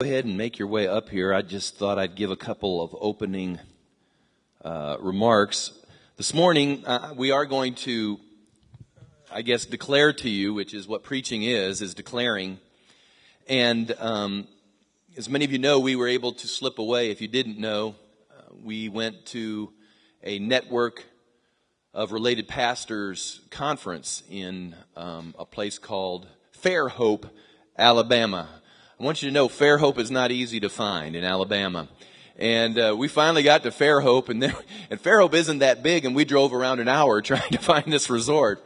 Go ahead and make your way up here. I just thought I'd give a couple of opening uh, remarks. This morning, uh, we are going to, I guess, declare to you, which is what preaching is, is declaring. And um, as many of you know, we were able to slip away. If you didn't know, uh, we went to a network of related pastors conference in um, a place called Fairhope, Alabama. I want you to know Fairhope is not easy to find in Alabama. And uh, we finally got to Fairhope, and, and Fairhope isn't that big, and we drove around an hour trying to find this resort.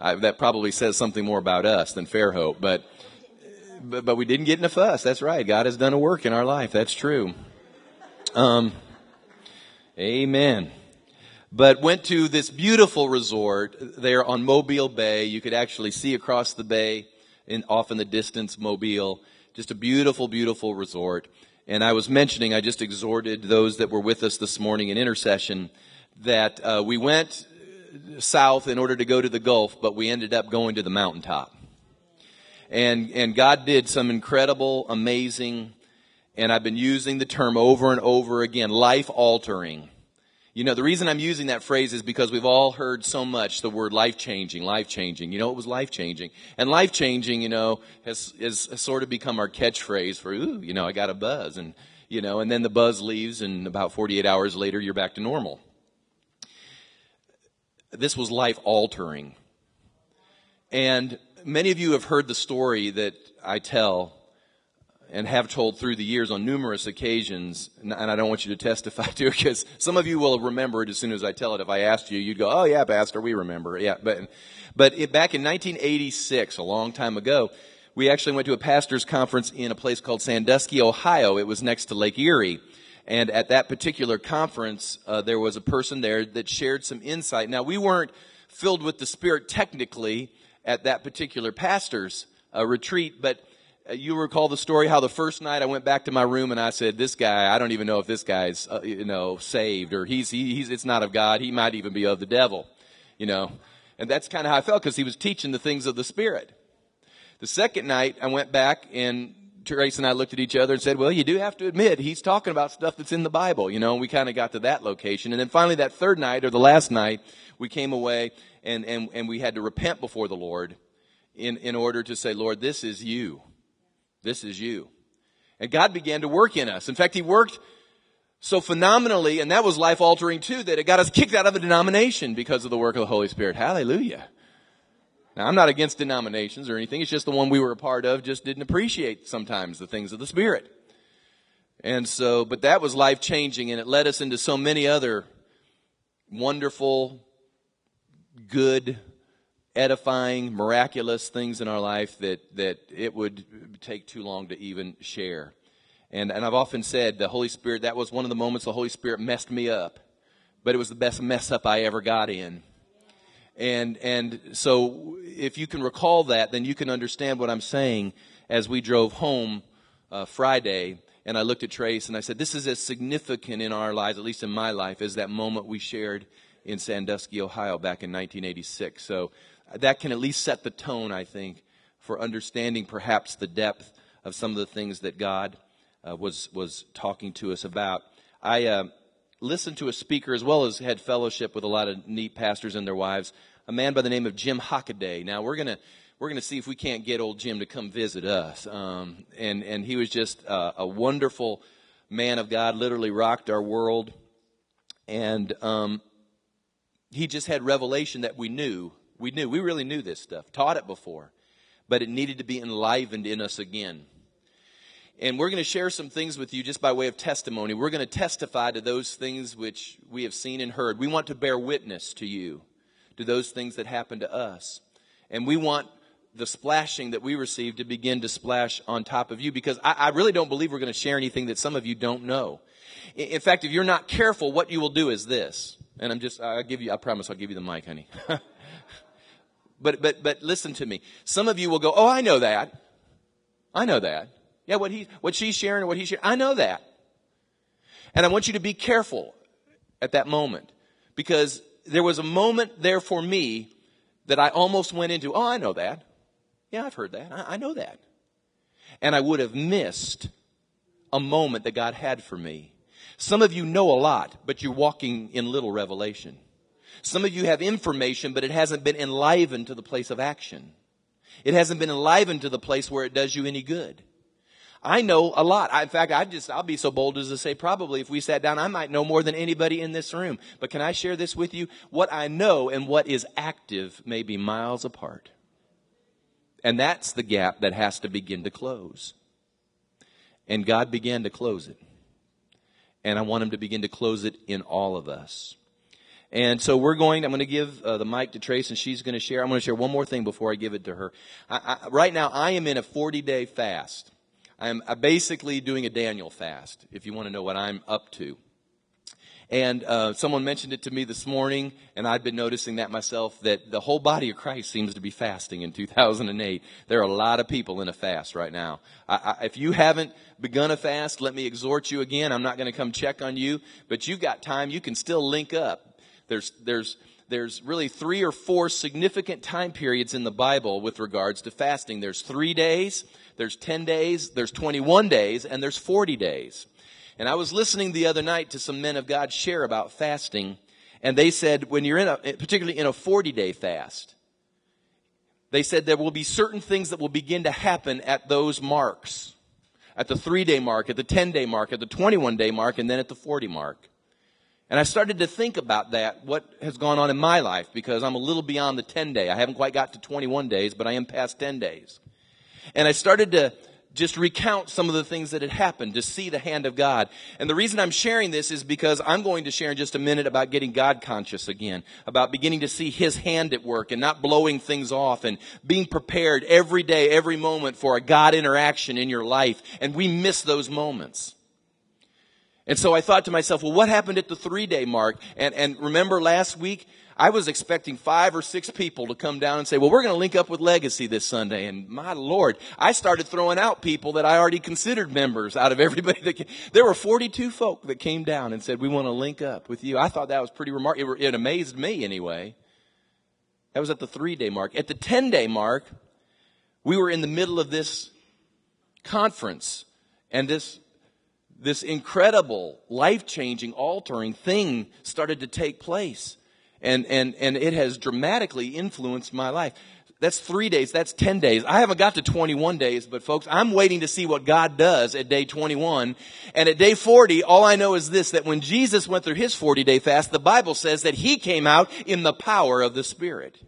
That probably says something more about us than Fairhope, but, but but we didn't get in a fuss. That's right. God has done a work in our life. That's true. Um, amen. But went to this beautiful resort there on Mobile Bay. You could actually see across the bay, in off in the distance, Mobile just a beautiful, beautiful resort. And I was mentioning, I just exhorted those that were with us this morning in intercession that uh, we went south in order to go to the Gulf, but we ended up going to the mountaintop. And, and God did some incredible, amazing, and I've been using the term over and over again, life altering you know, the reason I'm using that phrase is because we've all heard so much the word life changing, life changing. You know, it was life changing. And life changing, you know, has, has, sort of become our catchphrase for, ooh, you know, I got a buzz. And, you know, and then the buzz leaves and about 48 hours later you're back to normal. This was life altering. And many of you have heard the story that I tell and have told through the years on numerous occasions, and I don't want you to testify to it because some of you will remember it as soon as I tell it. If I asked you, you'd go, "Oh yeah, Pastor, we remember." It. Yeah, but but it, back in 1986, a long time ago, we actually went to a pastors' conference in a place called Sandusky, Ohio. It was next to Lake Erie. And at that particular conference, uh, there was a person there that shared some insight. Now, we weren't filled with the Spirit technically at that particular pastor's uh, retreat, but you recall the story how the first night I went back to my room and I said, "This guy, I don't even know if this guy's uh, you know saved or he's he, he's it's not of God. He might even be of the devil." You know, and that's kind of how I felt because he was teaching the things of the Spirit. The second night I went back and Trace and I looked at each other and said, "Well, you do have to admit he's talking about stuff that's in the Bible." You know, and we kind of got to that location, and then finally that third night or the last night we came away and and and we had to repent before the Lord in in order to say, "Lord, this is you." This is you. And God began to work in us. In fact, He worked so phenomenally, and that was life altering too, that it got us kicked out of a denomination because of the work of the Holy Spirit. Hallelujah. Now, I'm not against denominations or anything. It's just the one we were a part of just didn't appreciate sometimes the things of the Spirit. And so, but that was life changing and it led us into so many other wonderful, good, edifying, miraculous things in our life that, that it would take too long to even share. And, and I've often said the Holy Spirit, that was one of the moments the Holy Spirit messed me up, but it was the best mess up I ever got in. And, and so if you can recall that, then you can understand what I'm saying as we drove home uh, Friday and I looked at Trace and I said, this is as significant in our lives, at least in my life, as that moment we shared in Sandusky, Ohio back in 1986. So that can at least set the tone, I think, for understanding perhaps the depth of some of the things that God uh, was was talking to us about. I uh, listened to a speaker as well as had fellowship with a lot of neat pastors and their wives. A man by the name of Jim Hockaday. Now we're gonna we're gonna see if we can't get old Jim to come visit us. Um, and and he was just uh, a wonderful man of God. Literally rocked our world. And um, he just had revelation that we knew we knew, we really knew this stuff, taught it before, but it needed to be enlivened in us again. And we're going to share some things with you just by way of testimony. We're going to testify to those things which we have seen and heard. We want to bear witness to you, to those things that happened to us. And we want the splashing that we received to begin to splash on top of you because I, I really don't believe we're going to share anything that some of you don't know. In, in fact, if you're not careful, what you will do is this. And I'm just, I'll give you, I promise I'll give you the mic, honey. But, but, but listen to me. Some of you will go, oh, I know that. I know that. Yeah, what he, what she's sharing or what he's sharing, I know that. And I want you to be careful at that moment because there was a moment there for me that I almost went into, oh, I know that. Yeah, I've heard that. I, I know that. And I would have missed a moment that God had for me. Some of you know a lot, but you're walking in little revelation. Some of you have information, but it hasn't been enlivened to the place of action. It hasn't been enlivened to the place where it does you any good. I know a lot. I, in fact, I just, I'll be so bold as to say probably if we sat down, I might know more than anybody in this room. But can I share this with you? What I know and what is active may be miles apart. And that's the gap that has to begin to close. And God began to close it. And I want Him to begin to close it in all of us. And so we're going, I'm going to give uh, the mic to Trace and she's going to share. I'm going to share one more thing before I give it to her. I, I, right now, I am in a 40 day fast. I'm basically doing a Daniel fast, if you want to know what I'm up to. And uh, someone mentioned it to me this morning, and I've been noticing that myself that the whole body of Christ seems to be fasting in 2008. There are a lot of people in a fast right now. I, I, if you haven't begun a fast, let me exhort you again. I'm not going to come check on you, but you've got time. You can still link up. There's, there's, there's really three or four significant time periods in the Bible with regards to fasting. There's three days, there's 10 days, there's 21 days, and there's 40 days. And I was listening the other night to some men of God share about fasting, and they said when you're in a, particularly in a 40 day fast, they said there will be certain things that will begin to happen at those marks. At the three day mark, at the 10 day mark, at the 21 day mark, and then at the 40 mark. And I started to think about that, what has gone on in my life, because I'm a little beyond the 10 day. I haven't quite got to 21 days, but I am past 10 days. And I started to just recount some of the things that had happened to see the hand of God. And the reason I'm sharing this is because I'm going to share in just a minute about getting God conscious again, about beginning to see His hand at work and not blowing things off and being prepared every day, every moment for a God interaction in your life. And we miss those moments. And so I thought to myself, well, what happened at the three day mark? And, and remember last week, I was expecting five or six people to come down and say, well, we're going to link up with Legacy this Sunday. And my Lord, I started throwing out people that I already considered members out of everybody that came. There were 42 folk that came down and said, we want to link up with you. I thought that was pretty remarkable. It, it amazed me anyway. That was at the three day mark. At the 10 day mark, we were in the middle of this conference and this this incredible, life changing, altering thing started to take place and, and, and it has dramatically influenced my life. That's three days. That's 10 days. I haven't got to 21 days, but folks, I'm waiting to see what God does at day 21. And at day 40, all I know is this, that when Jesus went through his 40 day fast, the Bible says that he came out in the power of the Spirit.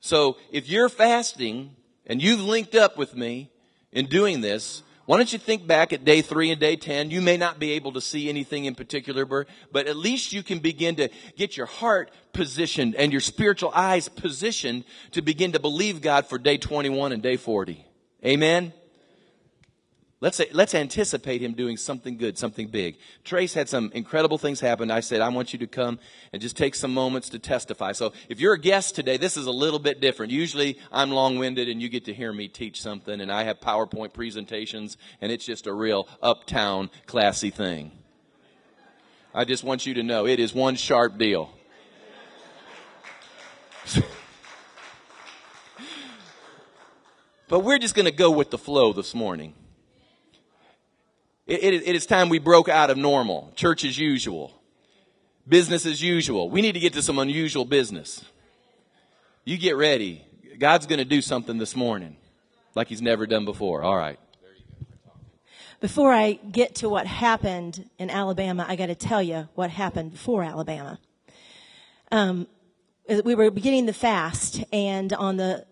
So if you're fasting and you've linked up with me in doing this, why don't you think back at day three and day 10? You may not be able to see anything in particular, but at least you can begin to get your heart positioned and your spiritual eyes positioned to begin to believe God for day 21 and day 40. Amen? Let's, let's anticipate him doing something good, something big. Trace had some incredible things happen. I said, I want you to come and just take some moments to testify. So if you're a guest today, this is a little bit different. Usually I'm long-winded and you get to hear me teach something and I have PowerPoint presentations and it's just a real uptown classy thing. I just want you to know it is one sharp deal. but we're just going to go with the flow this morning. It, it, it is time we broke out of normal, church as usual, business as usual. We need to get to some unusual business. You get ready. God's going to do something this morning like he's never done before. All right. Before I get to what happened in Alabama, I got to tell you what happened before Alabama. Um, we were beginning the fast, and on the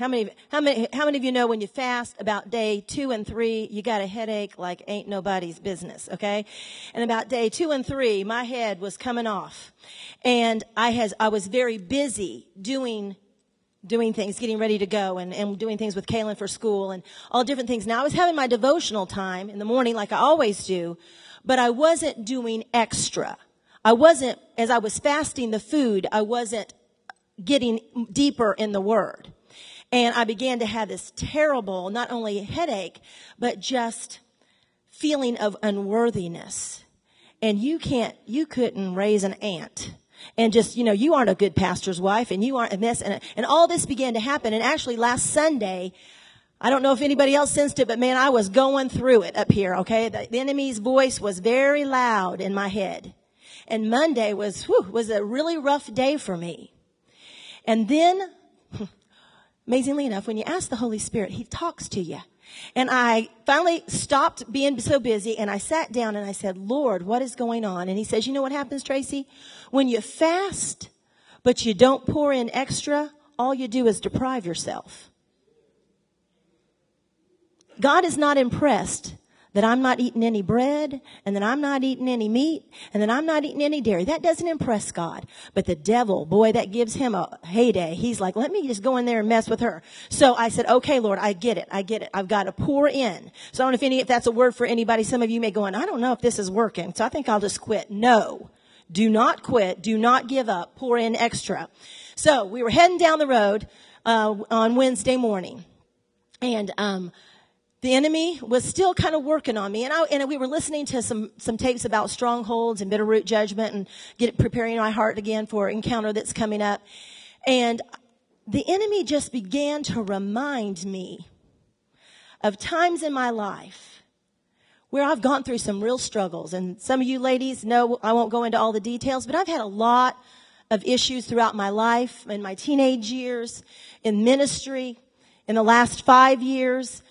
how many, how many, how many of you know when you fast about day two and three, you got a headache like ain't nobody's business, okay? And about day two and three, my head was coming off. And I has, I was very busy doing doing things, getting ready to go and, and doing things with Kaylin for school and all different things. Now I was having my devotional time in the morning like I always do, but I wasn't doing extra. I wasn't, as I was fasting the food, I wasn't getting deeper in the word. And I began to have this terrible, not only headache, but just feeling of unworthiness. And you can't, you couldn't raise an ant and just, you know, you aren't a good pastor's wife and you aren't a mess. And, and all this began to happen. And actually last Sunday, I don't know if anybody else sensed it, but man, I was going through it up here, okay? The, the enemy's voice was very loud in my head. And Monday was, whew, was a really rough day for me. And then, amazingly enough, when you ask the Holy Spirit, He talks to you. And I finally stopped being so busy and I sat down and I said, Lord, what is going on? And he says, you know what happens, Tracy? When you fast, but you don't pour in extra, all you do is deprive yourself. God is not impressed that I'm not eating any bread and that I'm not eating any meat and that I'm not eating any dairy. That doesn't impress God. But the devil, boy, that gives him a heyday. He's like, let me just go in there and mess with her. So I said, okay, Lord, I get it. I get it. I've got to pour in. So I don't know if any, if that's a word for anybody. Some of you may go on, I don't know if this is working. So I think I'll just quit. No. Do not quit. Do not give up. Pour in extra. So we were heading down the road, uh, on Wednesday morning. And, um, the enemy was still kind of working on me. And I, and we were listening to some, some tapes about strongholds and bitter root judgment and get, preparing my heart again for encounter that's coming up. And the enemy just began to remind me of times in my life where I've gone through some real struggles. And some of you ladies know I won't go into all the details, but I've had a lot of issues throughout my life, in my teenage years, in ministry, in the last five years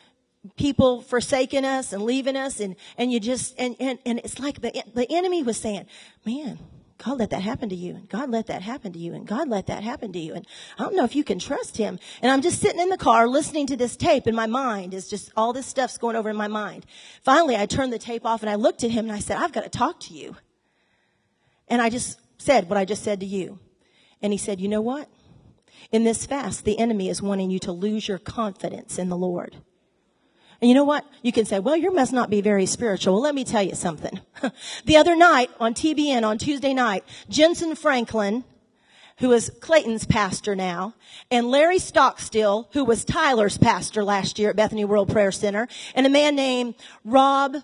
people forsaking us and leaving us and, and you just, and, and, and it's like the, the enemy was saying, man, God let that happen to you and God let that happen to you and God let that happen to you. And I don't know if you can trust him. And I'm just sitting in the car listening to this tape and my mind is just all this stuff's going over in my mind. Finally, I turned the tape off and I looked at him and I said, I've got to talk to you. And I just said what I just said to you. And he said, you know what? In this fast, the enemy is wanting you to lose your confidence in the Lord. And you know what? You can say, well, you must not be very spiritual. Well, let me tell you something. the other night on TBN on Tuesday night, Jentezen Franklin, who is Clayton's pastor now, and Larry Stockstill, who was Tyler's pastor last year at Bethany World Prayer Center, and a man named Rob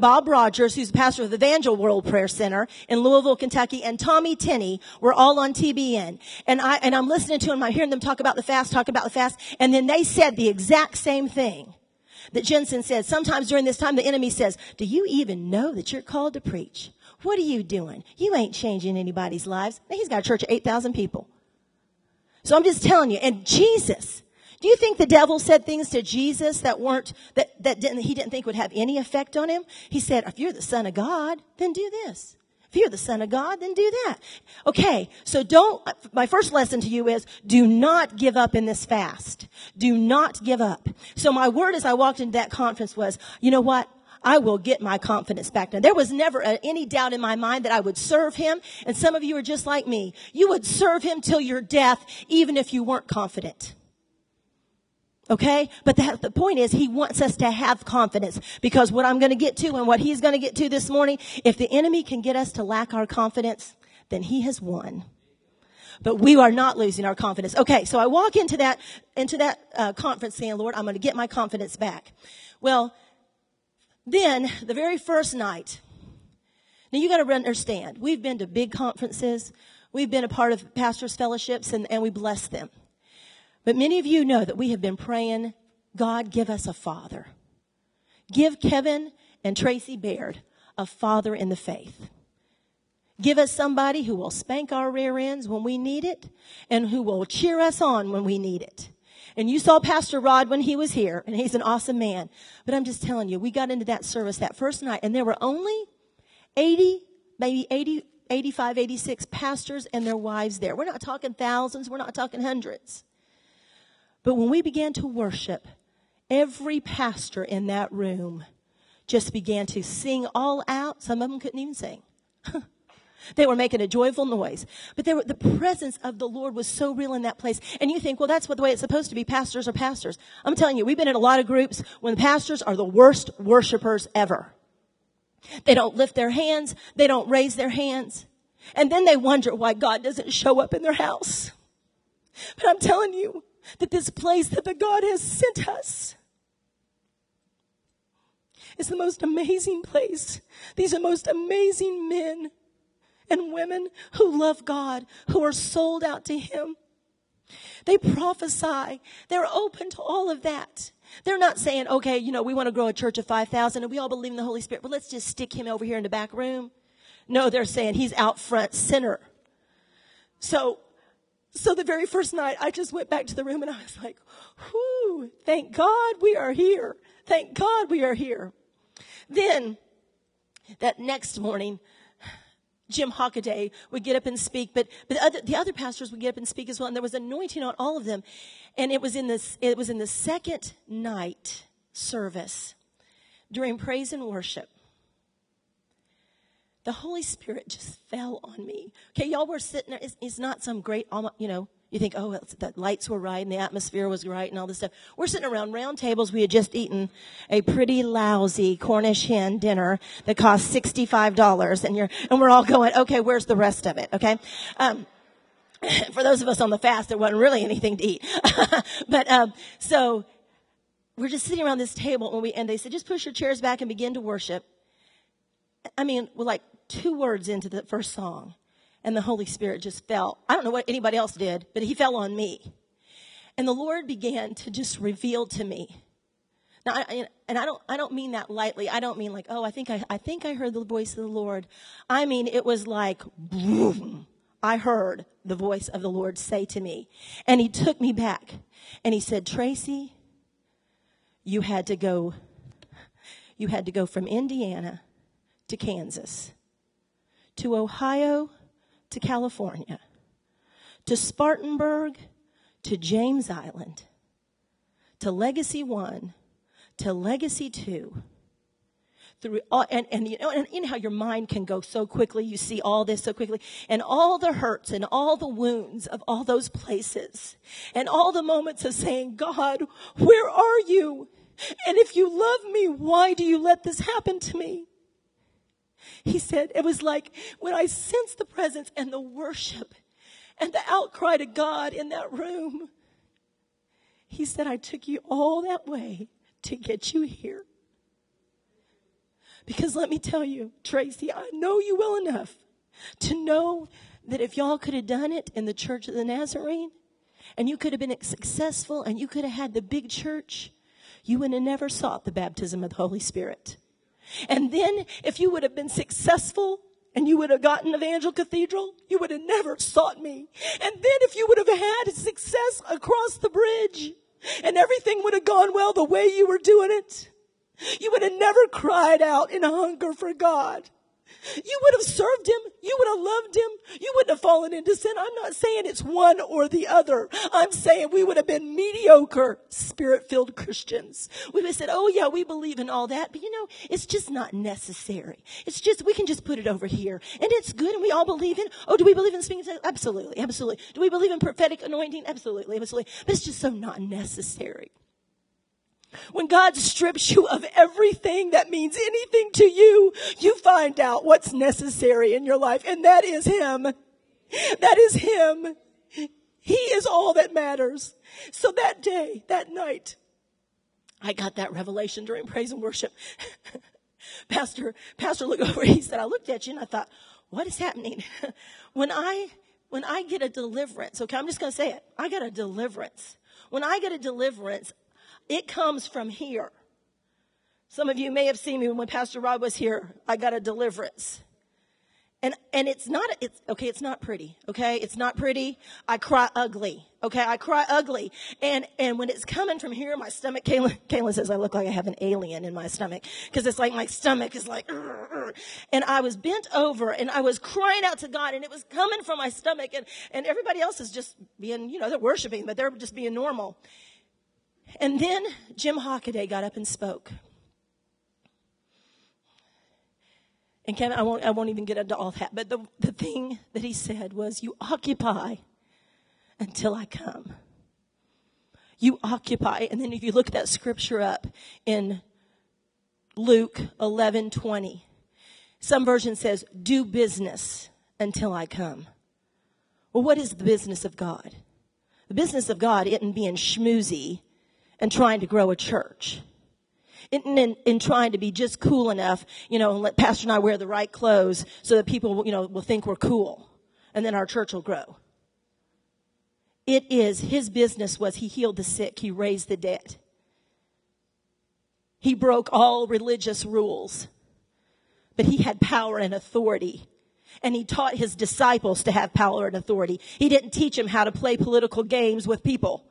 Bob Rogers, who's the pastor of the Evangel World Prayer Center in Louisville, Kentucky, and Tommy Tenney were all on TBN. And I, and I'm listening to them, I'm hearing them talk about the fast, talk about the fast, and then they said the exact same thing that Jentezen said. Sometimes during this time, the enemy says, do you even know that you're called to preach? What are you doing? You ain't changing anybody's lives. He's got a church of 8,000 people. So I'm just telling you, and Jesus, do you think the devil said things to Jesus that weren't, that, that didn't, he didn't think would have any effect on him? He said, if you're the son of God, then do this. If you're the son of God, then do that. Okay. So don't, my first lesson to you is do not give up in this fast. Do not give up. So my word as I walked into that conference was, you know what? I will get my confidence back. Now, there was never a, any doubt in my mind that I would serve him. And some of you are just like me. You would serve him till your death, even if you weren't confident. Okay? But that, the point is, he wants us to have confidence because what I'm going to get to and what he's going to get to this morning, if the enemy can get us to lack our confidence, then he has won. But we are not losing our confidence. Okay, so I walk into that, into that uh, conference saying, Lord, I'm going to get my confidence back. Well, then the very first night, now you got to understand, we've been to big conferences, we've been a part of pastors' fellowships, and, and we bless them. But many of you know that we have been praying, God, give us a father. Give Kevin and Tracy Baird a father in the faith. Give us somebody who will spank our rear ends when we need it and who will cheer us on when we need it. And you saw Pastor Rod when he was here, and he's an awesome man. But I'm just telling you, we got into that service that first night, and there were only 80, maybe 80, 85, 86 pastors and their wives there. We're not talking thousands, we're not talking hundreds. But when we began to worship, every pastor in that room just began to sing all out. Some of them couldn't even sing. they were making a joyful noise. But were, the presence of the Lord was so real in that place. And you think, well, that's what the way it's supposed to be. Pastors are pastors. I'm telling you, we've been in a lot of groups when pastors are the worst worshipers ever. They don't lift their hands. They don't raise their hands. And then they wonder why God doesn't show up in their house. But I'm telling you, that this place that the God has sent us is the most amazing place. These are most amazing men and women who love God, who are sold out to Him. They prophesy. They're open to all of that. They're not saying, okay, you know, we want to grow a church of 5,000 and we all believe in the Holy Spirit, but let's just stick him over here in the back room. No, they're saying he's out front center. So, so the very first night, I just went back to the room and I was like, whoo, thank God we are here. Thank God we are here. Then, that next morning, Jim Hockaday would get up and speak, but, but the other, the other pastors would get up and speak as well, and there was anointing on all of them. And it was in this, it was in the second night service during praise and worship. The Holy Spirit just fell on me. Okay, y'all were sitting there. It's, it's not some great, you know, you think, oh, the lights were right and the atmosphere was right and all this stuff. We're sitting around round tables. We had just eaten a pretty lousy Cornish hen dinner that cost $65 and you're, and we're all going, okay, where's the rest of it? Okay. Um, for those of us on the fast, there wasn't really anything to eat. but, um, so we're just sitting around this table and we, and they said, just push your chairs back and begin to worship. I mean, we're like two words into the first song and the Holy Spirit just fell. I don't know what anybody else did, but he fell on me. And the Lord began to just reveal to me. Now, I, and I don't, I don't mean that lightly. I don't mean like, oh, I think I, I think I heard the voice of the Lord. I mean, it was like, boom. I heard the voice of the Lord say to me. And he took me back and he said, Tracy, you had to go, you had to go from Indiana to Kansas, to Ohio to California, to Spartanburg, to James Island, to Legacy One, to Legacy Two. Through all, and, and you know, and you know how your mind can go so quickly. You see all this so quickly and all the hurts and all the wounds of all those places and all the moments of saying, God, where are you? And if you love me, why do you let this happen to me? He said, it was like when I sensed the presence and the worship and the outcry to God in that room. He said, I took you all that way to get you here. Because let me tell you, Tracy, I know you well enough to know that if y'all could have done it in the church of the Nazarene and you could have been successful and you could have had the big church, you would have never sought the baptism of the Holy Spirit. And then if you would have been successful and you would have gotten Evangel Cathedral, you would have never sought me. And then if you would have had success across the bridge and everything would have gone well the way you were doing it, you would have never cried out in hunger for God. You would have served him. You would have loved him. You wouldn't have fallen into sin. I'm not saying it's one or the other. I'm saying we would have been mediocre, spirit-filled Christians. We would have said, oh yeah, we believe in all that, but you know, it's just not necessary. It's just, we can just put it over here. And it's good and we all believe in, oh, do we believe in speaking? Absolutely, absolutely. Do we believe in prophetic anointing? Absolutely, absolutely. But it's just so not necessary. When God strips you of everything that means anything to you, you find out what's necessary in your life, and that is Him. That is Him. He is all that matters. So that day, that night, I got that revelation during praise and worship. Pastor, Pastor looked over, he said, I looked at you and I thought, what is happening? when I, when I get a deliverance, okay, I'm just going to say it. I got a deliverance. When I get a deliverance, it comes from here. Some of you may have seen me when Pastor Rob was here. I got a deliverance. And, and it's not, it's, okay, it's not pretty, okay? It's not pretty. I cry ugly, okay? I cry ugly. And, and when it's coming from here, my stomach, Kaylin, Kaylin says I look like I have an alien in my stomach. Cause it's like my stomach is like, and I was bent over and I was crying out to God and it was coming from my stomach and, and everybody else is just being, you know, they're worshiping, but they're just being normal. And then Jim Hockaday got up and spoke. And Kevin, I won't, I won't even get into all that, but the, the thing that he said was, You occupy until I come. You occupy. And then if you look that scripture up in Luke 11 20, some version says, Do business until I come. Well, what is the business of God? The business of God isn't being schmoozy and trying to grow a church. In, in, in, trying to be just cool enough, you know, and let Pastor and I wear the right clothes so that people, you know, will think we're cool. And then our church will grow. It is, his business was he healed the sick, he raised the dead. He broke all religious rules, but he had power and authority. And he taught his disciples to have power and authority. He didn't teach them how to play political games with people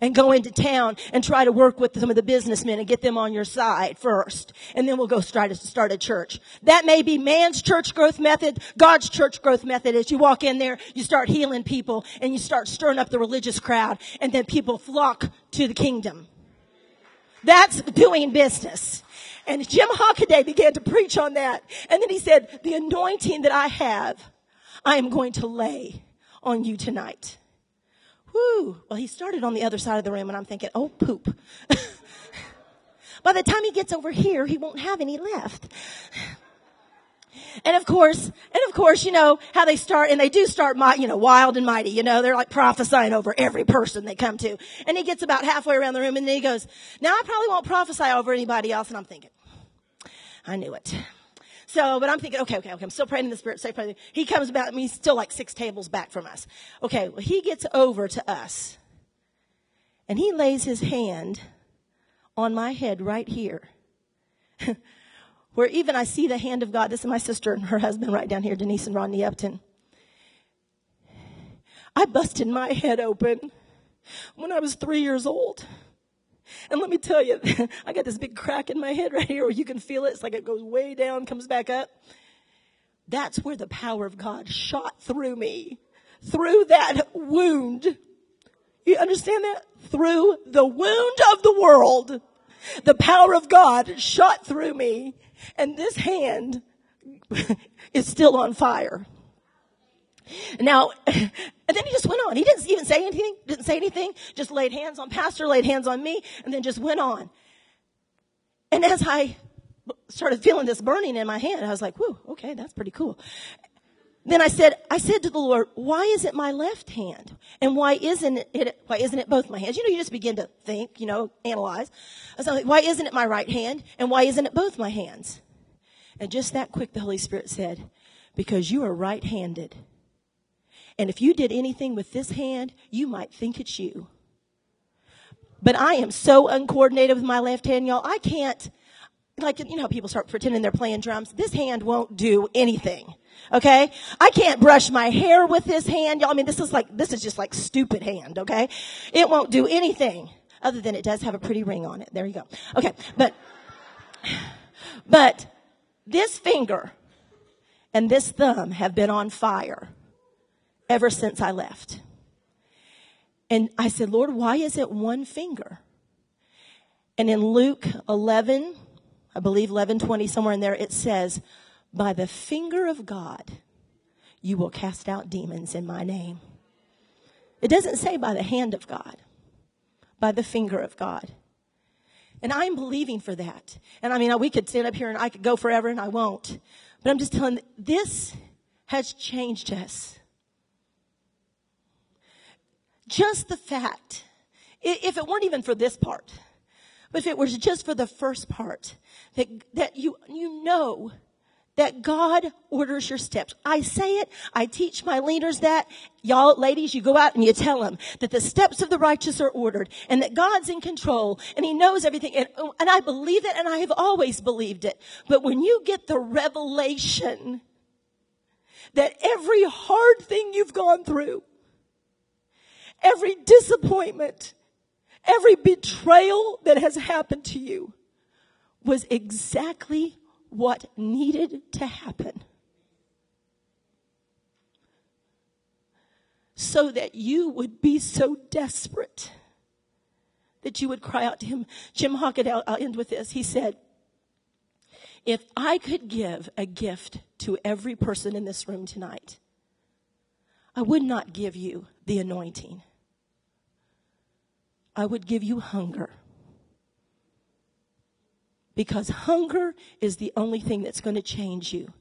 and go into town and try to work with some of the businessmen and get them on your side first. And then we'll go start, start a church. That may be man's church growth method. God's church growth method is you walk in there, you start healing people and you start stirring up the religious crowd and then people flock to the kingdom. That's doing business. And Jim Hockaday began to preach on that. And then he said, the anointing that I have, I am going to lay on you tonight. Whew. Well, he started on the other side of the room and I'm thinking, oh poop. By the time he gets over here, he won't have any left. And of course, and of course, you know, how they start, and they do start, you know, wild and mighty, you know, they're like prophesying over every person they come to. And he gets about halfway around the room and then he goes, now I probably won't prophesy over anybody else. And I'm thinking, I knew it. So, but I'm thinking, okay, okay, okay, I'm still praying in the spirit, stay praying. He comes about, he's still like six tables back from us. Okay, well, he gets over to us and he lays his hand on my head right here. where even I see the hand of God. This is my sister and her husband right down here, Denise and Rodney Upton. I busted my head open when I was three years old. And let me tell you, I got this big crack in my head right here where you can feel it. It's like it goes way down, comes back up. That's where the power of God shot through me, through that wound. You understand that? Through the wound of the world, the power of God shot through me and this hand is still on fire. Now, and then he just went on. He didn't even say anything, didn't say anything, just laid hands on pastor, laid hands on me, and then just went on. And as I started feeling this burning in my hand, I was like, whew, okay, that's pretty cool. Then I said, I said to the Lord, why is it my left hand? And why isn't it, why isn't it both my hands? You know, you just begin to think, you know, analyze. I was like, why isn't it my right hand? And why isn't it both my hands? And just that quick, the Holy Spirit said, because you are right handed. And if you did anything with this hand, you might think it's you. But I am so uncoordinated with my left hand, y'all. I can't, like, you know, people start pretending they're playing drums. This hand won't do anything. Okay? I can't brush my hair with this hand. Y'all, I mean, this is like, this is just like stupid hand. Okay? It won't do anything other than it does have a pretty ring on it. There you go. Okay. But, but this finger and this thumb have been on fire ever since I left. And I said, Lord, why is it one finger? And in Luke 11, I believe 1120, somewhere in there, it says, by the finger of God, you will cast out demons in my name. It doesn't say by the hand of God, by the finger of God. And I'm believing for that. And I mean, we could stand up here and I could go forever and I won't. But I'm just telling this has changed us. Just the fact, if it weren't even for this part, but if it was just for the first part, that, that you, you know that God orders your steps. I say it. I teach my leaders that. Y'all, ladies, you go out and you tell them that the steps of the righteous are ordered and that God's in control and He knows everything. And, and I believe it and I have always believed it. But when you get the revelation that every hard thing you've gone through, every disappointment, every betrayal that has happened to you was exactly what needed to happen so that you would be so desperate that you would cry out to him. Jim Hockaday, I'll, I'll end with this. He said, if I could give a gift to every person in this room tonight, I would not give you the anointing. I would give you hunger. Because hunger is the only thing that's going to change you.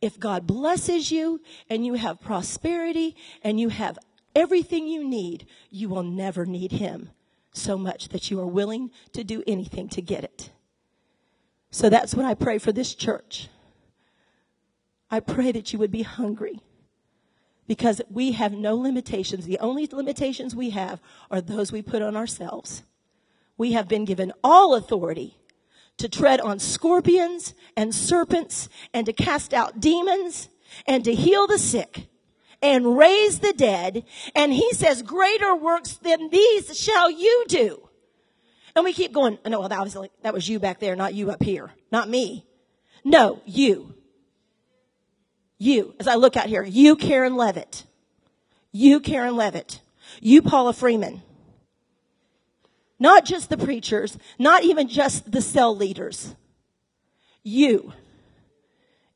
If God blesses you and you have prosperity and you have everything you need, you will never need Him so much that you are willing to do anything to get it. So that's what I pray for this church. I pray that you would be hungry, because we have no limitations. The only limitations we have are those we put on ourselves. We have been given all authority to tread on scorpions and serpents and to cast out demons and to heal the sick and raise the dead. And he says, greater works than these shall you do. And we keep going, no, well, that was, like, that was you back there, not you up here, not me. No, you. You, as I look out here, you, Karen Levitt. You, Karen Levitt. You, Paula Freeman. Not just the preachers, not even just the cell leaders. You.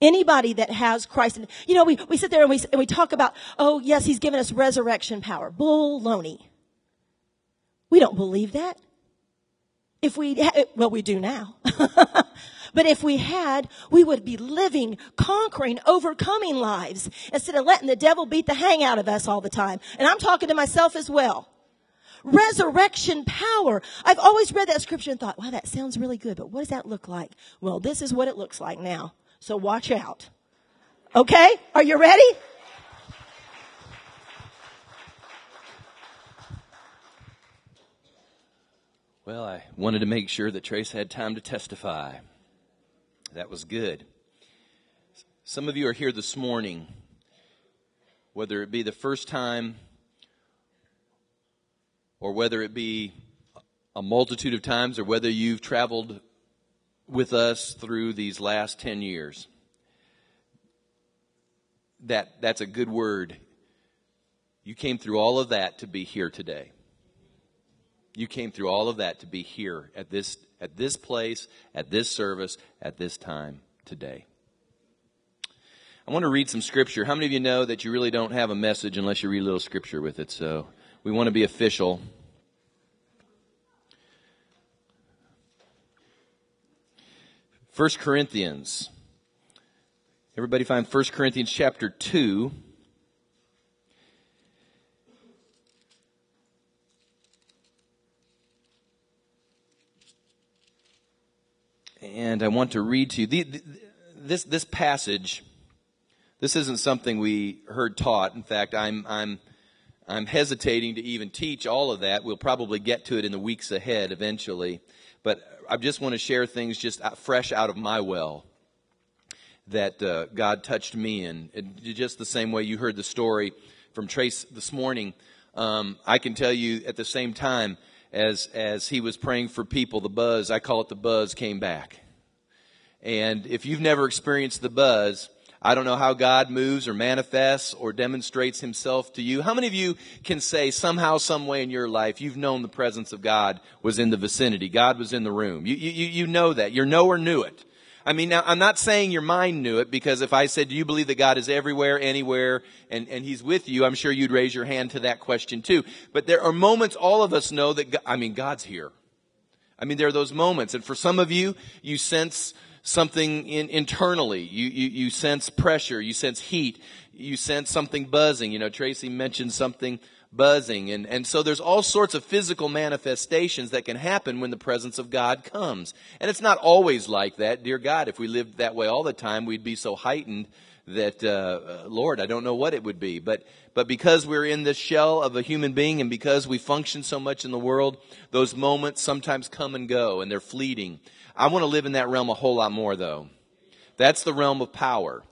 Anybody that has Christ. In, You know, we, we sit there and we, and we talk about, oh yes, he's given us resurrection power. Baloney. We don't believe that. If we, well, we do now. but if we had, we would be living, conquering, overcoming lives instead of letting the devil beat the hang out of us all the time. And I'm talking to myself as well. Resurrection power. I've always read that scripture and thought, wow, that sounds really good, but what does that look like? Well, this is what it looks like now. So watch out. Okay? Are you ready? Well, I wanted to make sure that Trace had time to testify. That was good. Some of you are here this morning, whether it be the first time or whether it be a multitude of times or whether you've traveled with us through these last 10 years. That, that's a good word. You came through all of that to be here today. You came through all of that to be here at this, at this place, at this service, at this time today. I want to read some scripture. How many of you know that you really don't have a message unless you read a little scripture with it? So we want to be official. First Corinthians. Everybody find First Corinthians chapter 2. And I want to read to you the, the, this this passage. This isn't something we heard taught. In fact, I'm I'm I'm hesitating to even teach all of that. We'll probably get to it in the weeks ahead eventually. But I just want to share things just fresh out of my well that uh, God touched me in. just the same way you heard the story from Trace this morning. Um, I can tell you at the same time as as he was praying for people, the buzz I call it the buzz came back. And if you've never experienced the buzz, I don't know how God moves or manifests or demonstrates himself to you. How many of you can say somehow, some way in your life, you've known the presence of God was in the vicinity? God was in the room. You, you, you know that. Your knower knew it. I mean, now, I'm not saying your mind knew it because if I said, do you believe that God is everywhere, anywhere, and, and He's with you, I'm sure you'd raise your hand to that question too. But there are moments all of us know that, God, I mean, God's here. I mean, there are those moments. And for some of you, you sense something in, internally. You, you, you sense pressure. You sense heat. You sense something buzzing. You know, Tracy mentioned something buzzing. And, and so there's all sorts of physical manifestations that can happen when the presence of God comes. And it's not always like that. Dear God, if we lived that way all the time, we'd be so heightened that, uh, Lord, I don't know what it would be. But, but because we're in this shell of a human being and because we function so much in the world, those moments sometimes come and go and they're fleeting. I want to live in that realm a whole lot more, though. That's the realm of power.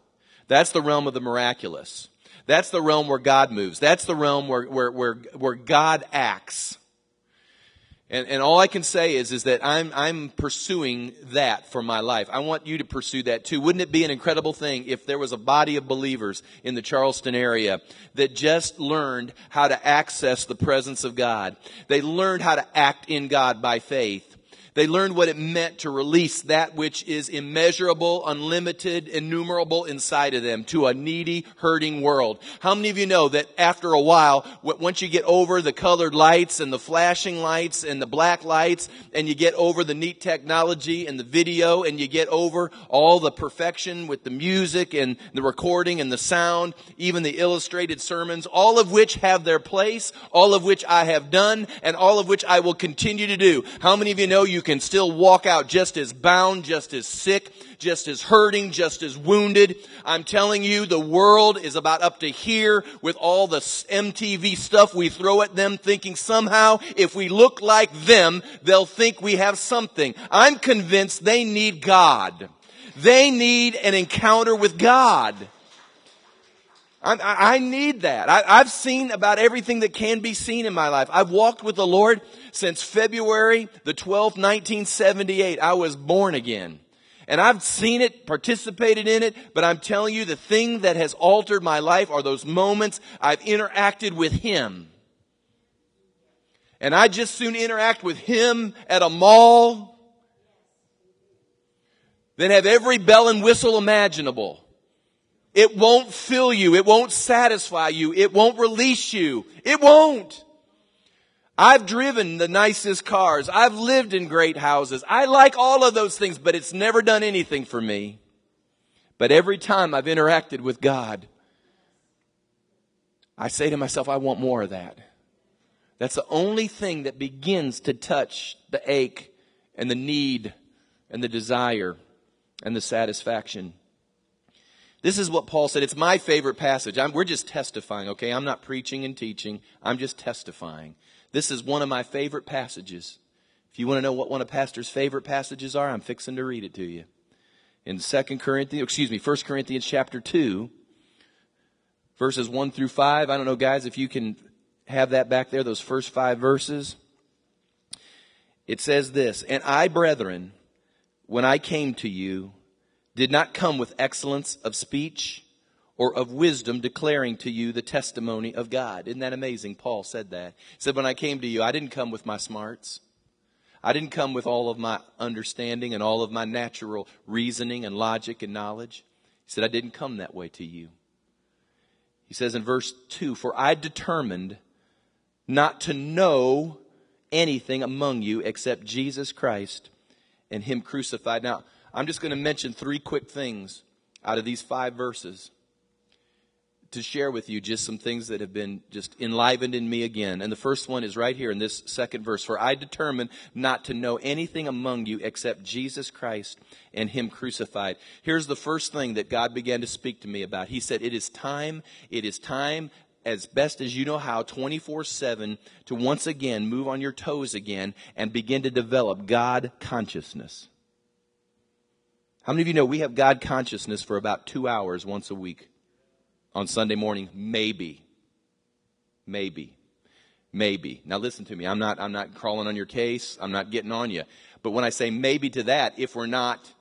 That's the realm of the miraculous. That's the realm where God moves. That's the realm where, where, where, where God acts. And, and all I can say is, is that I'm, I'm pursuing that for my life. I want you to pursue that too. Wouldn't it be an incredible thing if there was a body of believers in the Charleston area that just learned how to access the presence of God? They learned how to act in God by faith. They learned what it meant to release that which is immeasurable, unlimited, innumerable inside of them to a needy, hurting world. How many of you know that after a while, once you get over the colored lights and the flashing lights and the black lights and you get over the neat technology and the video and you get over all the perfection with the music and the recording and the sound, even the illustrated sermons, all of which have their place, all of which I have done and all of which I will continue to do. How many of you know you you can still walk out just as bound, just as sick, just as hurting, just as wounded. I'm telling you, the world is about up to here with all the MTV stuff we throw at them thinking somehow if we look like them, they'll think we have something. I'm convinced they need God. They need an encounter with God. I, I need that. I, I've seen about everything that can be seen in my life. I've walked with the Lord since February the 12th, 1978. I was born again. And I've seen it, participated in it, but I'm telling you the thing that has altered my life are those moments I've interacted with Him. And I just soon interact with Him at a mall than have every bell and whistle imaginable. It won't fill you. It won't satisfy you. It won't release you. It won't. I've driven the nicest cars. I've lived in great houses. I like all of those things, but it's never done anything for me. But every time I've interacted with God, I say to myself, I want more of that. That's the only thing that begins to touch the ache and the need and the desire and the satisfaction. This is what Paul said. It's my favorite passage. I'm, we're just testifying, okay? I'm not preaching and teaching. I'm just testifying. This is one of my favorite passages. If you want to know what one of pastor's favorite passages are, I'm fixing to read it to you. In 2 Corinthians, excuse me, 1 Corinthians chapter 2, verses 1 through 5. I don't know, guys, if you can have that back there, those first five verses. It says this, And I, brethren, when I came to you, did not come with excellence of speech or of wisdom declaring to you the testimony of God. Isn't that amazing? Paul said that. He said, When I came to you, I didn't come with my smarts. I didn't come with all of my understanding and all of my natural reasoning and logic and knowledge. He said, I didn't come that way to you. He says in verse 2 For I determined not to know anything among you except Jesus Christ and Him crucified. Now, I'm just going to mention three quick things out of these five verses to share with you just some things that have been just enlivened in me again. And the first one is right here in this second verse. For I determined not to know anything among you except Jesus Christ and Him crucified. Here's the first thing that God began to speak to me about. He said, It is time, it is time as best as you know how 24 7 to once again move on your toes again and begin to develop God consciousness. How many of you know we have God consciousness for about two hours once a week on Sunday morning? Maybe. Maybe. Maybe. Now listen to me. I'm not, I'm not crawling on your case. I'm not getting on you. But when I say maybe to that, if we're not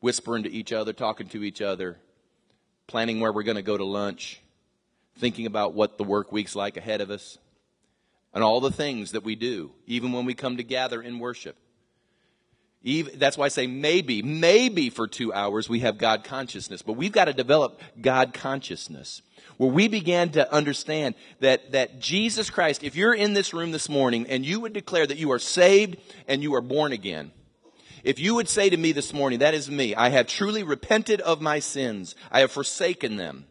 whispering to each other, talking to each other, planning where we're going to go to lunch, thinking about what the work week's like ahead of us, and all the things that we do, even when we come to gather in worship. Even, that's why I say maybe, maybe for two hours we have God consciousness, but we've got to develop God consciousness where we began to understand that, that Jesus Christ, if you're in this room this morning and you would declare that you are saved and you are born again, if you would say to me this morning, that is me, I have truly repented of my sins, I have forsaken them,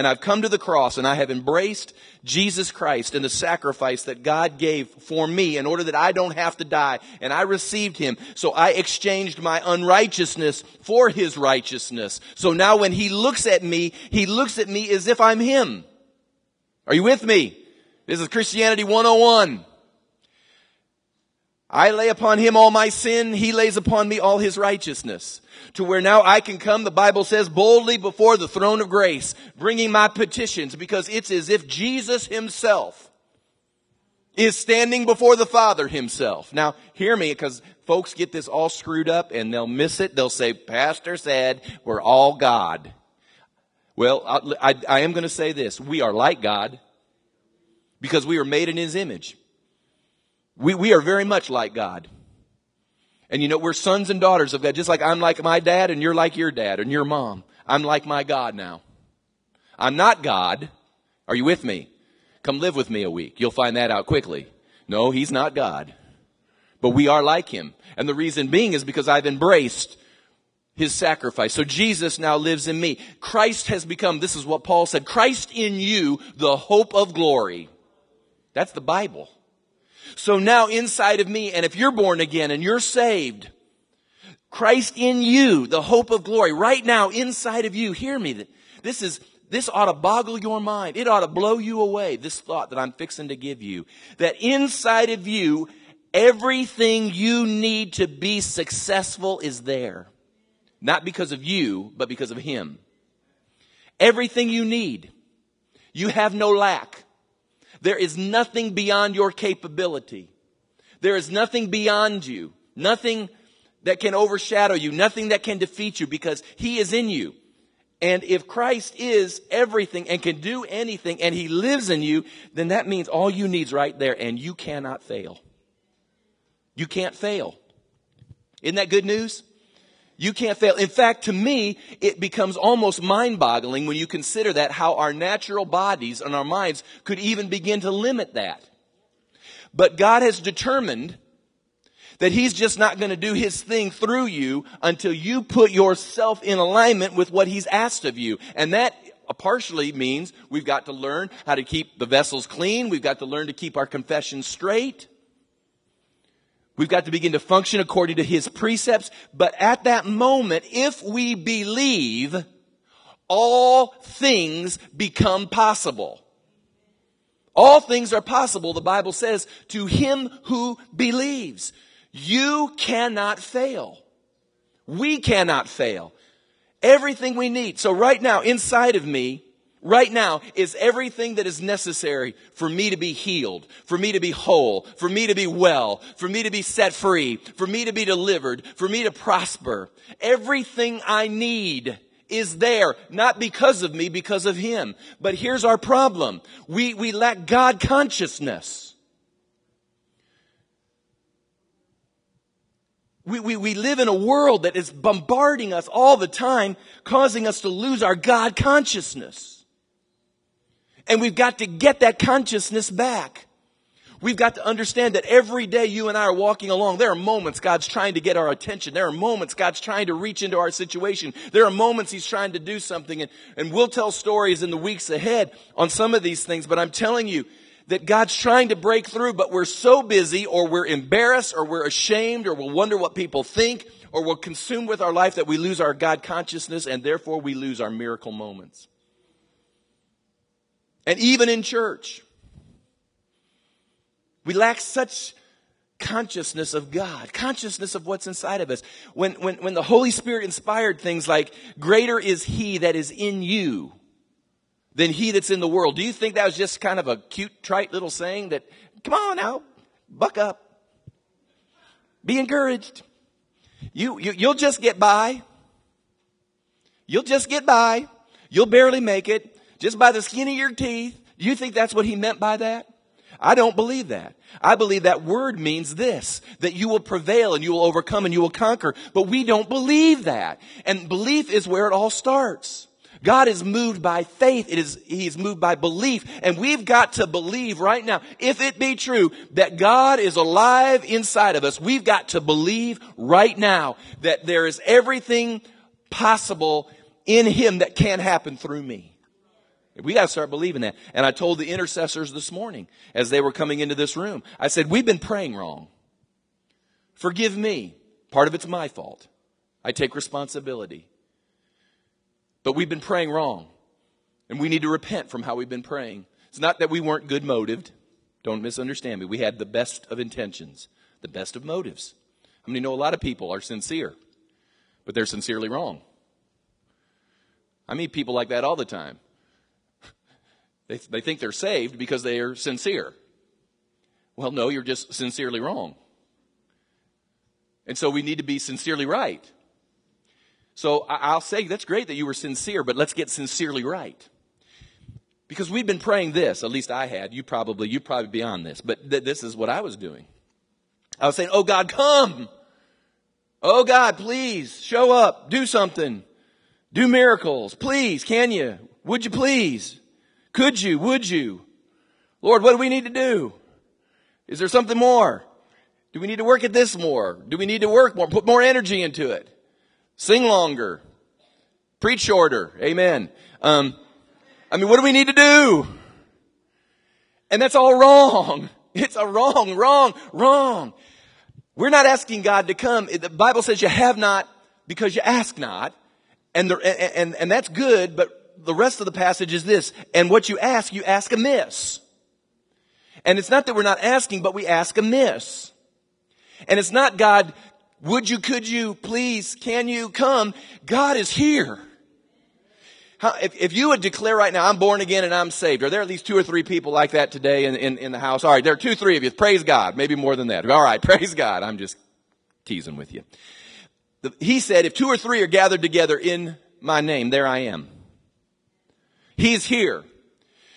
and I've come to the cross and I have embraced Jesus Christ and the sacrifice that God gave for me in order that I don't have to die. And I received Him. So I exchanged my unrighteousness for His righteousness. So now when He looks at me, He looks at me as if I'm Him. Are you with me? This is Christianity 101. I lay upon him all my sin, he lays upon me all his righteousness. To where now I can come, the Bible says, boldly before the throne of grace, bringing my petitions, because it's as if Jesus himself is standing before the Father himself. Now, hear me, because folks get this all screwed up and they'll miss it. They'll say, Pastor said, we're all God. Well, I, I, I am going to say this. We are like God because we are made in his image. We, we are very much like God. And you know, we're sons and daughters of God, just like I'm like my dad and you're like your dad and your mom. I'm like my God now. I'm not God. Are you with me? Come live with me a week. You'll find that out quickly. No, he's not God. But we are like him. And the reason being is because I've embraced his sacrifice. So Jesus now lives in me. Christ has become, this is what Paul said, Christ in you, the hope of glory. That's the Bible. So now inside of me, and if you're born again and you're saved, Christ in you, the hope of glory, right now inside of you, hear me. This is, this ought to boggle your mind. It ought to blow you away, this thought that I'm fixing to give you. That inside of you, everything you need to be successful is there. Not because of you, but because of Him. Everything you need. You have no lack. There is nothing beyond your capability. There is nothing beyond you. Nothing that can overshadow you. Nothing that can defeat you because He is in you. And if Christ is everything and can do anything and He lives in you, then that means all you need is right there and you cannot fail. You can't fail. Isn't that good news? You can't fail. In fact, to me, it becomes almost mind boggling when you consider that how our natural bodies and our minds could even begin to limit that. But God has determined that He's just not going to do His thing through you until you put yourself in alignment with what He's asked of you. And that uh, partially means we've got to learn how to keep the vessels clean. We've got to learn to keep our confession straight. We've got to begin to function according to His precepts. But at that moment, if we believe, all things become possible. All things are possible, the Bible says, to him who believes. You cannot fail. We cannot fail. Everything we need. So right now, inside of me, right now is everything that is necessary for me to be healed, for me to be whole, for me to be well, for me to be set free, for me to be delivered, for me to prosper. Everything I need is there, not because of me, because of Him. But here's our problem. We, we lack God consciousness. We, we, we live in a world that is bombarding us all the time, causing us to lose our God consciousness. And we've got to get that consciousness back. We've got to understand that every day you and I are walking along, there are moments God's trying to get our attention. There are moments God's trying to reach into our situation. There are moments He's trying to do something. And, and we'll tell stories in the weeks ahead on some of these things. But I'm telling you that God's trying to break through, but we're so busy or we're embarrassed or we're ashamed or we'll wonder what people think or we're consumed with our life that we lose our God consciousness and therefore we lose our miracle moments. And even in church, we lack such consciousness of God, consciousness of what's inside of us. When, when, when the Holy Spirit inspired things like, greater is He that is in you than He that's in the world. Do you think that was just kind of a cute, trite little saying that, come on now, buck up, be encouraged. You, you, you'll just get by. You'll just get by. You'll barely make it just by the skin of your teeth. You think that's what he meant by that? I don't believe that. I believe that word means this, that you will prevail and you will overcome and you will conquer. But we don't believe that. And belief is where it all starts. God is moved by faith. It is, He is moved by belief. And we've got to believe right now, if it be true that God is alive inside of us, we've got to believe right now that there is everything possible in Him that can happen through me. We got to start believing that. And I told the intercessors this morning as they were coming into this room, I said, we've been praying wrong. Forgive me. Part of it's my fault. I take responsibility. But we've been praying wrong. And we need to repent from how we've been praying. It's not that we weren't good motived. Don't misunderstand me. We had the best of intentions, the best of motives. I mean, you know a lot of people are sincere, but they're sincerely wrong. I meet people like that all the time. They, they think they're saved because they are sincere. Well, no, you're just sincerely wrong. And so we need to be sincerely right. So I'll say that's great that you were sincere, but let's get sincerely right. Because we've been praying this, at least I had. You probably, you probably beyond this, but th- this is what I was doing. I was saying, Oh God, come. Oh God, please show up, do something, do miracles. Please, can you? Would you please? Could you? Would you? Lord, what do we need to do? Is there something more? Do we need to work at this more? Do we need to work more? Put more energy into it. Sing longer. Preach shorter. Amen. Um, I mean, what do we need to do? And that's all wrong. It's a wrong, wrong, wrong. We're not asking God to come. The Bible says you have not because you ask not. And, the, and, and, and that's good, but the rest of the passage is this. And what you ask, you ask amiss. And it's not that we're not asking, but we ask amiss. And it's not God, would you, could you, please, can you come? God is here. How, if, if you would declare right now, I'm born again and I'm saved, are there at least two or three people like that today in, in, in the house? All right, there are two, three of you. Praise God. Maybe more than that. All right, praise God. I'm just teasing with you. The, he said, if two or three are gathered together in my name, there I am. He's here.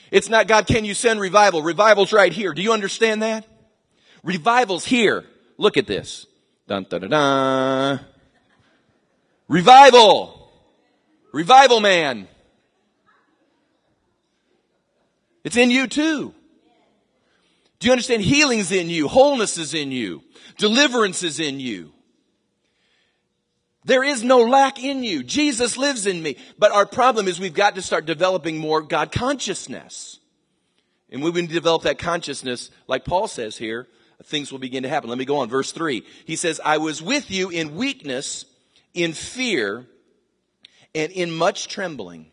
It's not, God, can you send revival? Revival's right here. Do you understand that? Revival's here. Look at this. Dun, dun, dun, dun. Revival. Revival man. It's in you too. Do you understand? Healing's in you. Wholeness is in you. Deliverance is in you. There is no lack in you. Jesus lives in me. But our problem is we've got to start developing more God consciousness. And when we develop that consciousness, like Paul says here, things will begin to happen. Let me go on. Verse 3. He says, I was with you in weakness, in fear, and in much trembling.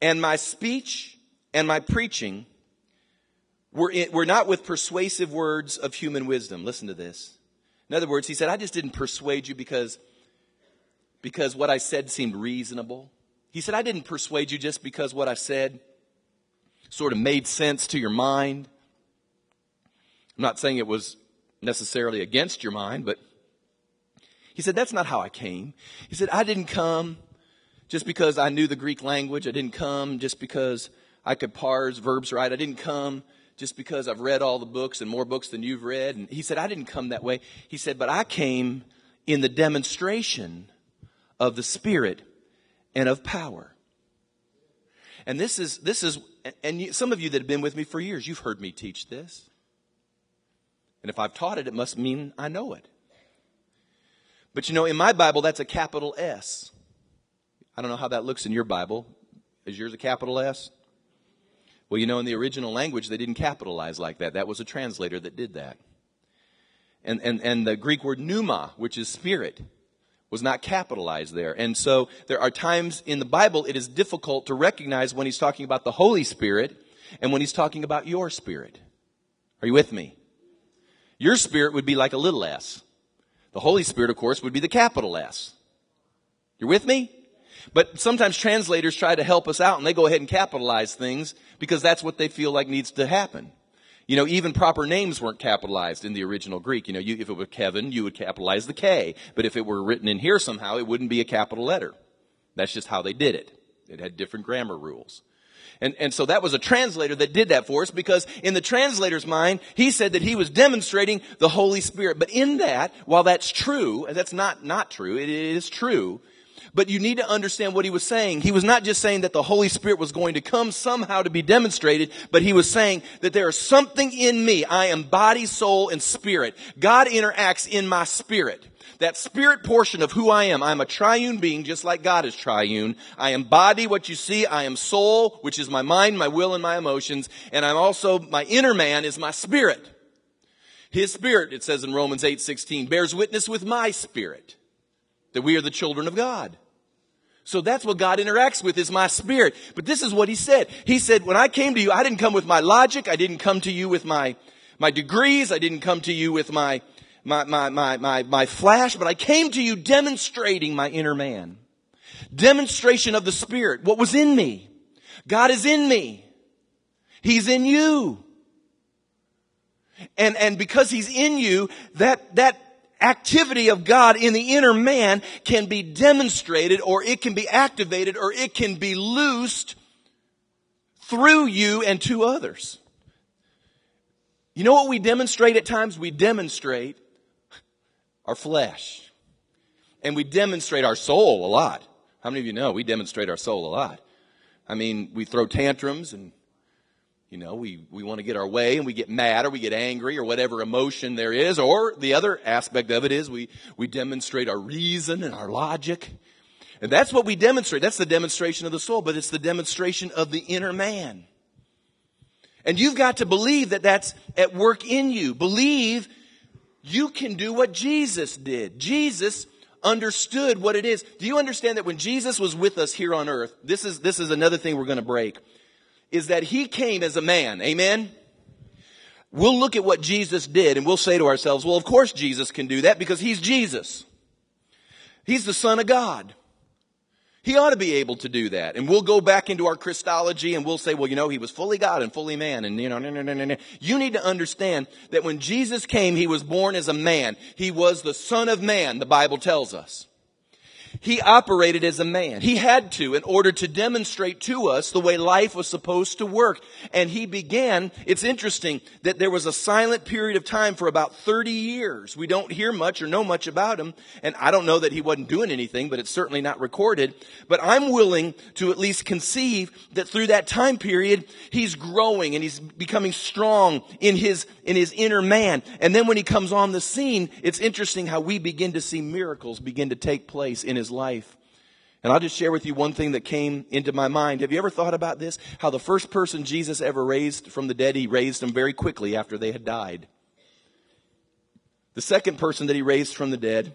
And my speech and my preaching were, in, were not with persuasive words of human wisdom. Listen to this. In other words, he said, I just didn't persuade you because, because what I said seemed reasonable. He said, I didn't persuade you just because what I said sort of made sense to your mind. I'm not saying it was necessarily against your mind, but he said, that's not how I came. He said, I didn't come just because I knew the Greek language. I didn't come just because I could parse verbs right. I didn't come just because I've read all the books and more books than you've read. And he said, I didn't come that way. He said, but I came in the demonstration of the Spirit and of power. And this is, this is, and you, some of you that have been with me for years, you've heard me teach this. And if I've taught it, it must mean I know it. But you know, in my Bible, that's a capital S. I don't know how that looks in your Bible. Is yours a capital S? Well, you know, in the original language, they didn't capitalize like that. That was a translator that did that. And, and, and the Greek word pneuma, which is spirit, was not capitalized there. And so there are times in the Bible it is difficult to recognize when he's talking about the Holy Spirit and when he's talking about your spirit. Are you with me? Your spirit would be like a little s. The Holy Spirit, of course, would be the capital S. You're with me? But sometimes translators try to help us out and they go ahead and capitalize things because that's what they feel like needs to happen. You know, even proper names weren't capitalized in the original Greek. You know, you, if it were Kevin, you would capitalize the K. But if it were written in here somehow, it wouldn't be a capital letter. That's just how they did it. It had different grammar rules. And, and so that was a translator that did that for us because in the translator's mind, he said that he was demonstrating the Holy Spirit. But in that, while that's true, and that's not, not true, it is true, but you need to understand what he was saying. He was not just saying that the Holy Spirit was going to come somehow to be demonstrated, but he was saying that there is something in me. I am body, soul, and spirit. God interacts in my spirit. That spirit portion of who I am. I'm a triune being just like God is triune. I am body, what you see. I am soul, which is my mind, my will, and my emotions. And I'm also, my inner man is my spirit. His spirit, it says in Romans 8, 16, bears witness with my spirit that we are the children of God. So that's what God interacts with is my spirit. But this is what he said. He said, when I came to you, I didn't come with my logic. I didn't come to you with my, my degrees. I didn't come to you with my, my, my, my, my, my flash, but I came to you demonstrating my inner man. Demonstration of the spirit. What was in me. God is in me. He's in you. And, and because he's in you, that, that activity of God in the inner man can be demonstrated or it can be activated or it can be loosed through you and to others. You know what we demonstrate at times? We demonstrate our flesh. And we demonstrate our soul a lot. How many of you know we demonstrate our soul a lot? I mean, we throw tantrums and you know, we, we want to get our way and we get mad or we get angry or whatever emotion there is. Or the other aspect of it is we, we demonstrate our reason and our logic. And that's what we demonstrate. That's the demonstration of the soul, but it's the demonstration of the inner man. And you've got to believe that that's at work in you. Believe you can do what Jesus did. Jesus understood what it is. Do you understand that when Jesus was with us here on earth, this is, this is another thing we're going to break, is that he came as a man. Amen? We'll look at what Jesus did and we'll say to ourselves, well, of course Jesus can do that because he's Jesus. He's the son of God. He ought to be able to do that. And we'll go back into our Christology and we'll say, well, you know, he was fully God and fully man. And, you know, no, no, no, no, no. You need to understand that when Jesus came, he was born as a man. He was the son of man, the Bible tells us. He operated as a man. He had to in order to demonstrate to us the way life was supposed to work. And he began, it's interesting that there was a silent period of time for about 30 years. We don't hear much or know much about him. And I don't know that he wasn't doing anything, but it's certainly not recorded. But I'm willing to at least conceive that through that time period, he's growing and he's becoming strong in his, in his inner man. And then when he comes on the scene, it's interesting how we begin to see miracles begin to take place in his life. And I'll just share with you one thing that came into my mind. Have you ever thought about this? How the first person Jesus ever raised from the dead, he raised them very quickly after they had died. The second person that he raised from the dead,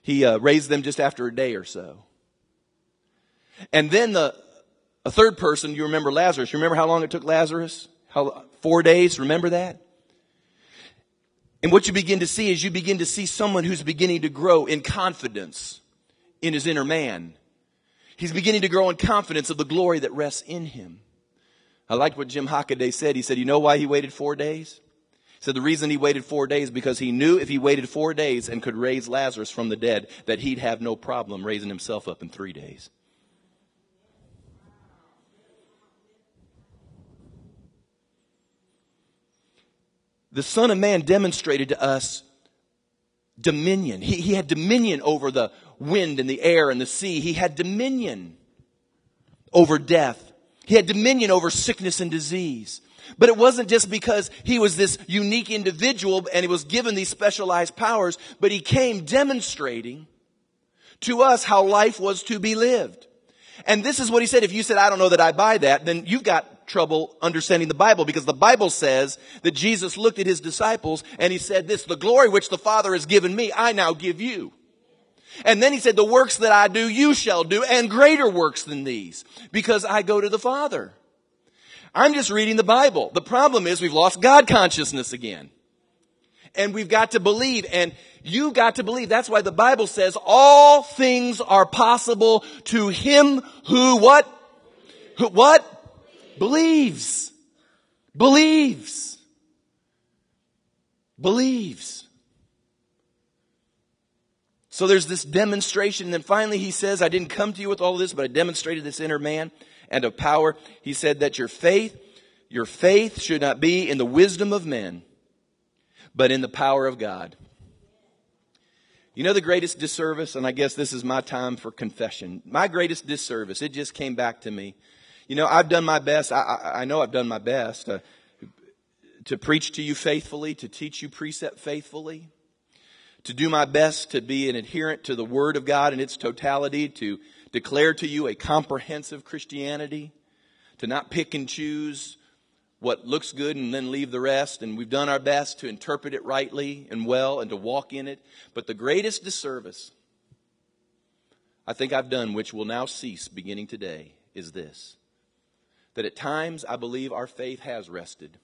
he uh, raised them just after a day or so. And then the a third person, you remember Lazarus. You remember how long it took Lazarus? How four days? Remember that? And what you begin to see is you begin to see someone who's beginning to grow in confidence in his inner man. He's beginning to grow in confidence of the glory that rests in him. I liked what Jim Hockaday said. He said, you know why he waited four days? He said the reason he waited four days because he knew if he waited four days and could raise Lazarus from the dead, that he'd have no problem raising himself up in three days. The Son of Man demonstrated to us dominion. He, he had dominion over the wind and the air and the sea. He had dominion over death. He had dominion over sickness and disease. But it wasn't just because he was this unique individual and he was given these specialized powers, but he came demonstrating to us how life was to be lived. And this is what he said. If you said, I don't know that I buy that, then you've got trouble understanding the Bible because the Bible says that Jesus looked at his disciples and he said this, the glory which the Father has given me, I now give you. And then he said, the works that I do, you shall do, and greater works than these, because I go to the Father. I'm just reading the Bible. The problem is we've lost God consciousness again. And we've got to believe, and you got to believe. That's why the Bible says all things are possible to him who what? Who, what? Believes. Believes. Believes. So there's this demonstration. And then finally he says, I didn't come to you with all this, but I demonstrated this inner man and of power. He said that your faith, your faith should not be in the wisdom of men, but in the power of God. You know the greatest disservice, and I guess this is my time for confession. My greatest disservice, it just came back to me. You know, I've done my best. I, I, I know I've done my best to, to preach to you faithfully, to teach you precept faithfully to do my best to be an adherent to the Word of God in its totality, to declare to you a comprehensive Christianity, to not pick and choose what looks good and then leave the rest. And we've done our best to interpret it rightly and well and to walk in it. But the greatest disservice I think I've done, which will now cease beginning today, is this that at times I believe our faith has rested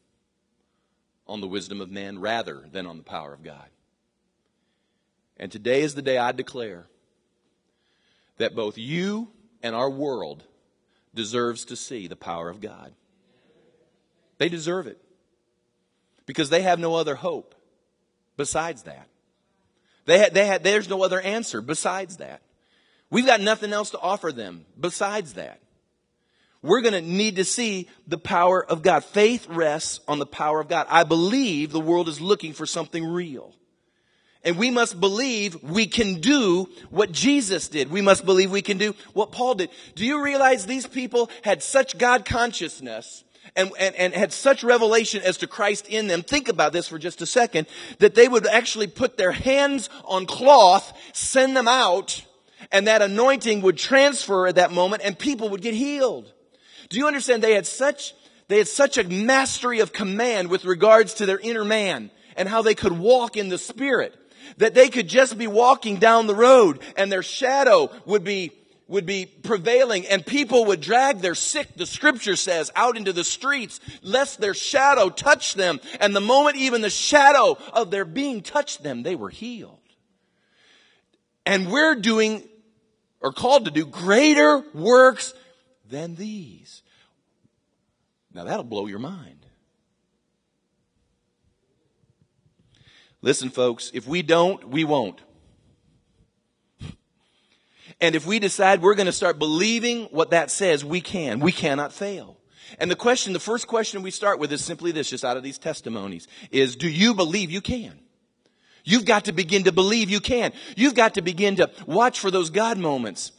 on the wisdom of man rather than on the power of God. And today is the day I declare that both you and our world deserves to see the power of God. They deserve it. Because they have no other hope besides that. They had, they had, there's no other answer besides that. We've got nothing else to offer them besides that. We're going to need to see the power of God. Faith rests on the power of God. I believe the world is looking for something real. And we must believe we can do what Jesus did. We must believe we can do what Paul did. Do you realize these people had such God consciousness and, and, and had such revelation as to Christ in them? Think about this for just a second, that they would actually put their hands on cloth, send them out, and that anointing would transfer at that moment and people would get healed. Do you understand? They had such They had such a mastery of command with regards to their inner man and how they could walk in the spirit that they could just be walking down the road and their shadow would be would be prevailing and people would drag their sick, the scripture says, out into the streets lest their shadow touch them. And the moment even the shadow of their being touched them, they were healed. And we're doing, or called to do, greater works than these. Now that'll blow your mind. Listen, folks, if we don't, we won't. And if we decide we're going to start believing what that says, we can. We cannot fail. And the question, the first question we start with is simply this, just out of these testimonies, is do you believe you can? You've got to begin to believe you can. You've got to begin to watch for those God moments.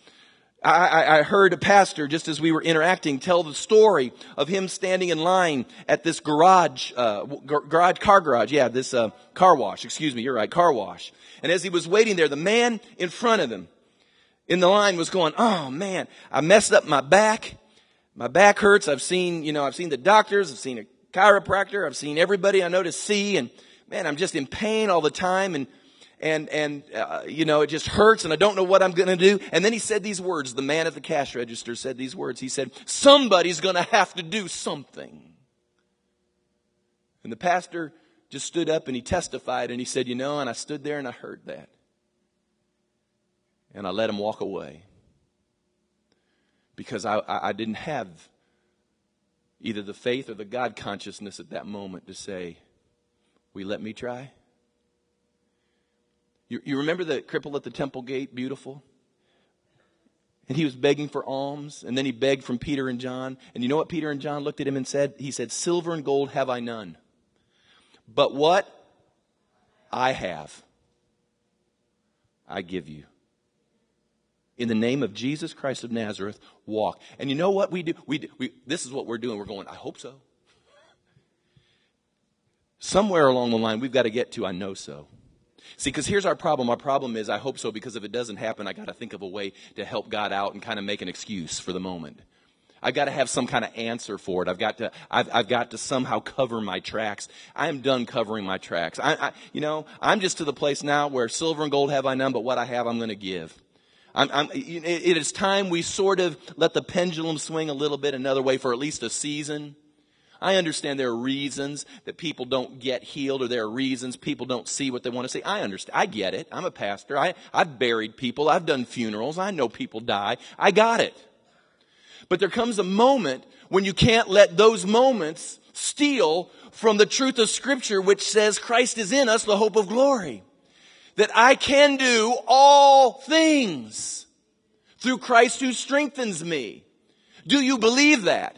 I, I, heard a pastor, just as we were interacting, tell the story of him standing in line at this garage, uh, garage, car garage, yeah, this uh, car wash, excuse me, you're right, car wash. And as he was waiting there, the man in front of him in the line was going, oh man, I messed up my back. My back hurts. I've seen, you know, I've seen the doctors, I've seen a chiropractor, I've seen everybody I know to see, and man, I'm just in pain all the time, and and and uh, you know it just hurts and i don't know what i'm going to do. And then he said these words. The man at the cash register said these words. He said somebody's going to have to do something. And the pastor just stood up and he testified and he said you know and i stood there and i heard that. And i let him walk away. Because i i didn't have either the faith or the god consciousness at that moment to say we let me try you, you remember the cripple at the temple gate? Beautiful. And he was begging for alms, and then he begged from Peter and John. And you know what Peter and John looked at him and said? He said, Silver and gold have I none. But what I have, I give you. In the name of Jesus Christ of Nazareth, walk. And you know what we do? We, do, we this is what we're doing. We're going, I hope so. Somewhere along the line, we've got to get to, I know so. See, because here's our problem. Our problem is, I hope so, because if it doesn't happen, I got to think of a way to help God out and kind of make an excuse for the moment. I've got to have some kind of answer for it. I've got to, I've, I've got to somehow cover my tracks. I am done covering my tracks. I, I, you know, I'm just to the place now where silver and gold have I none, but what I have, I'm going to give. I'm, I'm, it is time we sort of let the pendulum swing a little bit another way for at least a season. I understand there are reasons that people don't get healed or there are reasons people don't see what they want to see. I understand. I get it. I'm a pastor. I, I've buried people. I've done funerals. I know people die. I got it. But there comes a moment when you can't let those moments steal from the truth of scripture which says Christ is in us, the hope of glory. That I can do all things through Christ who strengthens me. Do you believe that?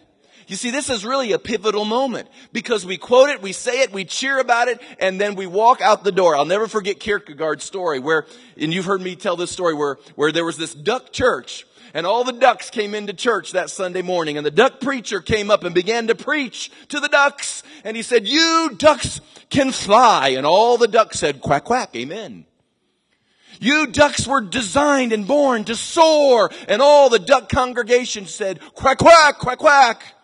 You see, this is really a pivotal moment because we quote it, we say it, we cheer about it, and then we walk out the door. I'll never forget Kierkegaard's story where, and you've heard me tell this story where, where there was this duck church and all the ducks came into church that Sunday morning and the duck preacher came up and began to preach to the ducks and he said, you ducks can fly. And all the ducks said, quack, quack, amen. You ducks were designed and born to soar. And all the duck congregation said, quack, quack, quack, quack.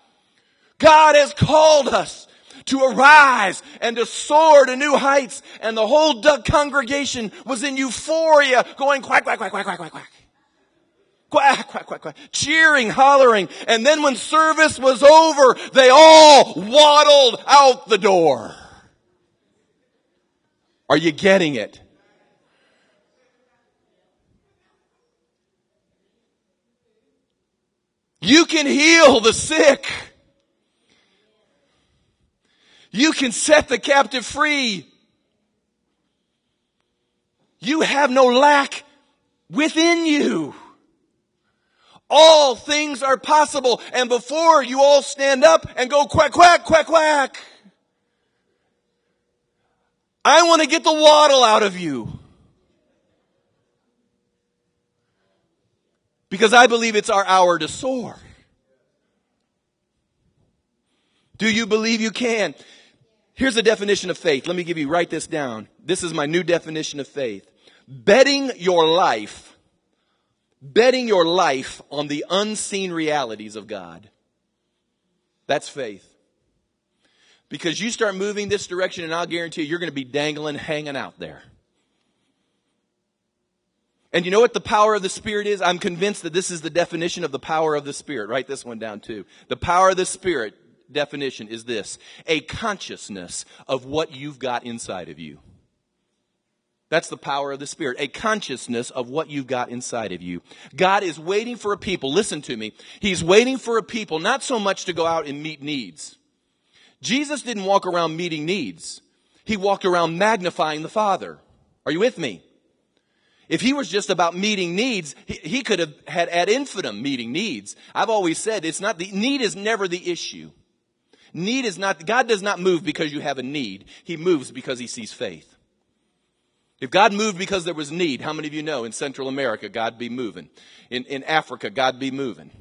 God has called us to arise and to soar to new heights. And the whole congregation was in euphoria going quack, quack, quack, quack, quack, quack, quack. Quack, quack, quack, quack. Cheering, hollering. And then when service was over, they all waddled out the door. Are you getting it? You can heal the sick. You can set the captive free. You have no lack within you. All things are possible. And before you all stand up and go quack, quack, quack, quack, I want to get the waddle out of you. Because I believe it's our hour to soar. Do you believe you can? Here's a definition of faith. Let me give you, write this down. This is my new definition of faith. Betting your life, betting your life on the unseen realities of God. That's faith. Because you start moving this direction and I'll guarantee you, you're going to be dangling, hanging out there. And you know what the power of the Spirit is? I'm convinced that this is the definition of the power of the Spirit. Write this one down too. The power of the Spirit definition is this. A consciousness of what you've got inside of you. That's the power of the Spirit. A consciousness of what you've got inside of you. God is waiting for a people. Listen to me. He's waiting for a people, not so much to go out and meet needs. Jesus didn't walk around meeting needs. He walked around magnifying the Father. Are you with me? If he was just about meeting needs, he, he could have had ad infinitum meeting needs. I've always said it's not the, need is never the issue. Need is not, God does not move because you have a need. He moves because he sees faith. If God moved because there was need, how many of you know in Central America, God be moving? In, in Africa, God be moving.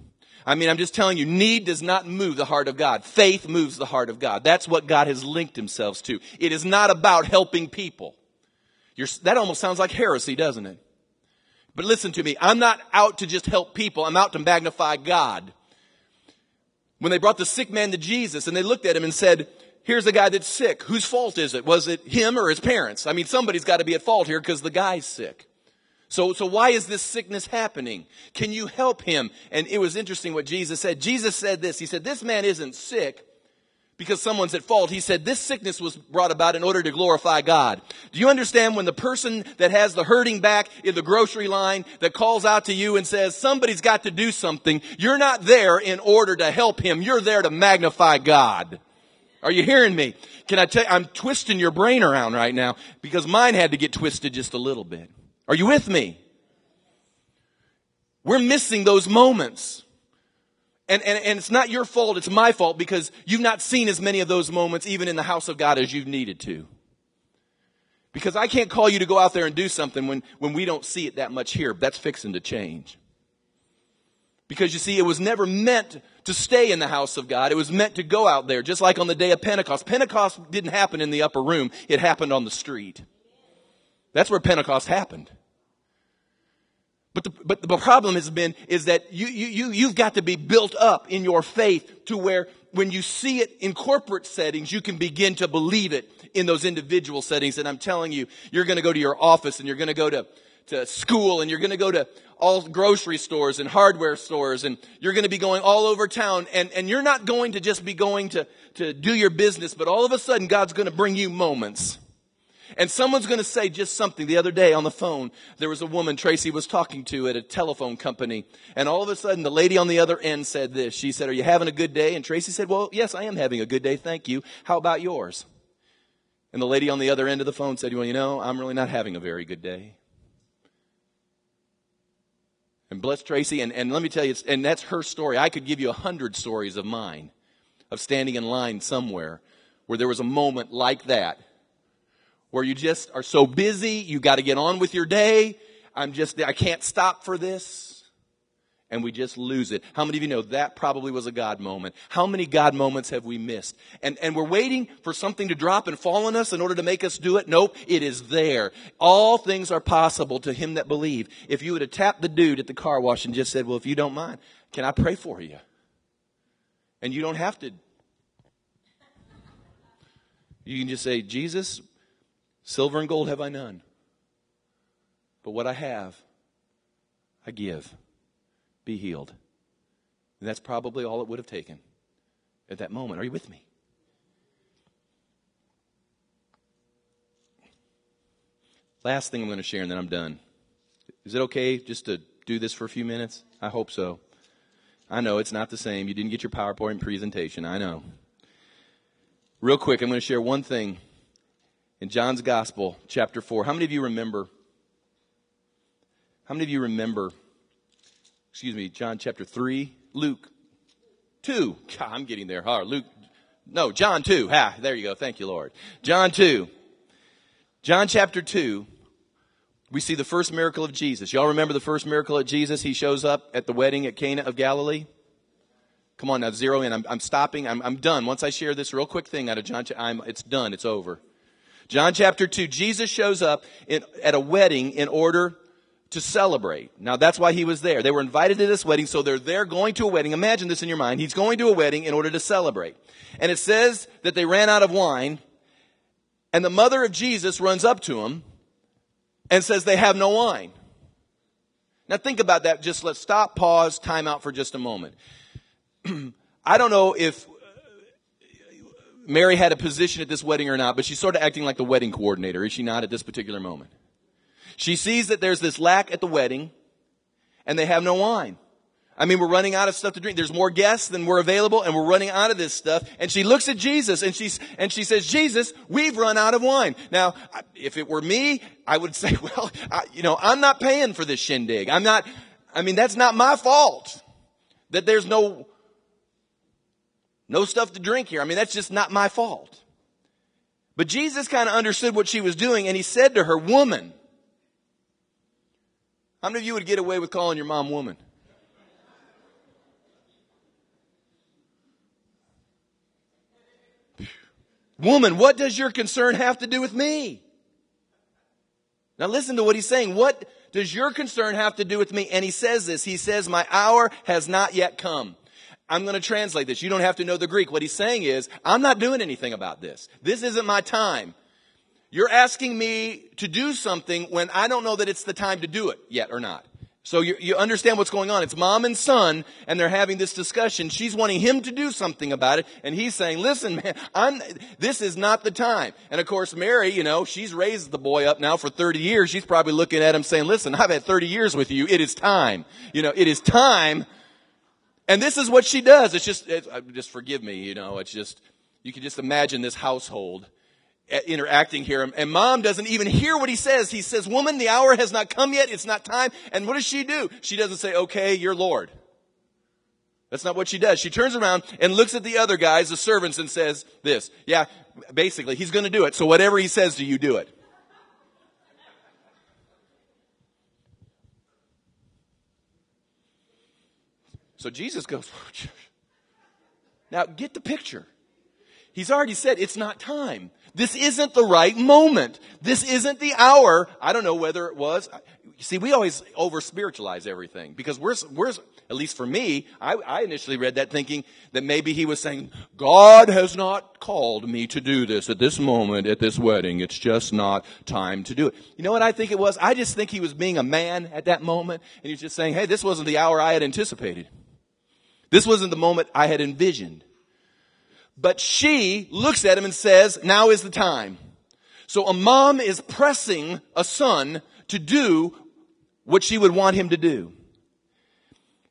I mean, I'm just telling you, need does not move the heart of God. Faith moves the heart of God. That's what God has linked himself to. It is not about helping people. You're, that almost sounds like heresy, doesn't it? But listen to me. I'm not out to just help people. I'm out to magnify God. When they brought the sick man to Jesus and they looked at him and said, here's the guy that's sick. Whose fault is it? Was it him or his parents? I mean, somebody's got to be at fault here because the guy's sick. So, so why is this sickness happening? Can you help him? And it was interesting what Jesus said. Jesus said this. He said, this man isn't sick because someone's at fault. He said this sickness was brought about in order to glorify God. Do you understand when the person that has the hurting back in the grocery line that calls out to you and says, somebody's got to do something, you're not there in order to help him. You're there to magnify God. Are you hearing me? Can I tell you, I'm twisting your brain around right now because mine had to get twisted just a little bit. Are you with me? We're missing those moments. And, and, and it's not your fault, it's my fault because you've not seen as many of those moments even in the house of God as you've needed to. Because I can't call you to go out there and do something when, when we don't see it that much here. That's fixing to change. Because you see, it was never meant to stay in the house of God. It was meant to go out there, just like on the day of Pentecost. Pentecost didn't happen in the upper room. It happened on the street. That's where Pentecost happened. But the, but the problem has been is that you, you, you, you've got to be built up in your faith to where when you see it in corporate settings, you can begin to believe it in those individual settings. And I'm telling you, you're going to go to your office and you're going to go to, to school and you're going to go to all grocery stores and hardware stores and you're going to be going all over town and, and you're not going to just be going to, to do your business, but all of a sudden God's going to bring you moments and someone's going to say just something. The other day on the phone, there was a woman Tracy was talking to at a telephone company. And all of a sudden, the lady on the other end said this. She said, Are you having a good day? And Tracy said, Well, yes, I am having a good day. Thank you. How about yours? And the lady on the other end of the phone said, Well, you know, I'm really not having a very good day. And bless Tracy. And, and let me tell you, and that's her story. I could give you a hundred stories of mine of standing in line somewhere where there was a moment like that where you just are so busy, you got to get on with your day. I'm just, I can't stop for this. And we just lose it. How many of you know that probably was a God moment? How many God moments have we missed? And, and we're waiting for something to drop and fall on us in order to make us do it? Nope, it is there. All things are possible to him that believe. If you would have tapped the dude at the car wash and just said, well, if you don't mind, can I pray for you? And you don't have to. You can just say, Jesus, Silver and gold have I none. But what I have, I give. Be healed. And that's probably all it would have taken at that moment. Are you with me? Last thing I'm going to share, and then I'm done. Is it okay just to do this for a few minutes? I hope so. I know it's not the same. You didn't get your PowerPoint presentation. I know. Real quick, I'm going to share one thing in John's Gospel, chapter 4. How many of you remember? How many of you remember? Excuse me, John chapter 3, Luke 2. God, I'm getting there. Huh? Luke, no, John 2. Ha, there you go. Thank you, Lord. John 2. John chapter 2, we see the first miracle of Jesus. Y'all remember the first miracle of Jesus? He shows up at the wedding at Cana of Galilee. Come on now, zero in. I'm, I'm stopping. I'm, I'm, done. Once I share this real quick thing out of John, I'm, it's done. It's over. John chapter 2, Jesus shows up in, at a wedding in order to celebrate. Now that's why he was there. They were invited to this wedding, so they're there going to a wedding. Imagine this in your mind. He's going to a wedding in order to celebrate. And it says that they ran out of wine, and the mother of Jesus runs up to him and says they have no wine. Now think about that. Just let's stop, pause, time out for just a moment. I don't know if Mary had a position at this wedding or not, but she's sort of acting like the wedding coordinator, is she not, at this particular moment? She sees that there's this lack at the wedding and they have no wine. I mean, we're running out of stuff to drink. There's more guests than we're available and we're running out of this stuff. And she looks at Jesus and she's, and she says, Jesus, we've run out of wine. Now, if it were me, I would say, well, I, you know, I'm not paying for this shindig. I'm not, I mean, that's not my fault that there's no, no stuff to drink here. I mean, that's just not my fault. But Jesus kind of understood what she was doing and he said to her, woman, how many of you would get away with calling your mom woman? Woman, what does your concern have to do with me? Now listen to what he's saying. What does your concern have to do with me? And he says this. He says, my hour has not yet come. I'm going to translate this. You don't have to know the Greek. What he's saying is, I'm not doing anything about this. This isn't my time. You're asking me to do something when I don't know that it's the time to do it yet or not. So you, you, understand what's going on. It's mom and son, and they're having this discussion. She's wanting him to do something about it, and he's saying, listen, man, I'm, this is not the time. And of course, Mary, you know, she's raised the boy up now for 30 years. She's probably looking at him saying, listen, I've had 30 years with you. It is time. You know, it is time. And this is what she does. It's just, it's, uh, just forgive me, you know, it's just, you can just imagine this household interacting here. And mom doesn't even hear what he says. He says, woman, the hour has not come yet. It's not time. And what does she do? She doesn't say, okay, you're Lord. That's not what she does. She turns around and looks at the other guys, the servants, and says this. Yeah, basically, he's going to do it. So whatever he says to you, do it. So Jesus goes, now get the picture. He's already said it's not time. This isn't the right moment. This isn't the hour. I don't know whether it was. See, we always over spiritualize everything because we're, we're, at least for me, I, I initially read that thinking that maybe he was saying, God has not called me to do this at this moment, at this wedding. It's just not time to do it. You know what I think it was? I just think he was being a man at that moment and he's just saying, hey, this wasn't the hour I had anticipated. This wasn't the moment I had envisioned. But she looks at him and says, now is the time. So a mom is pressing a son to do what she would want him to do.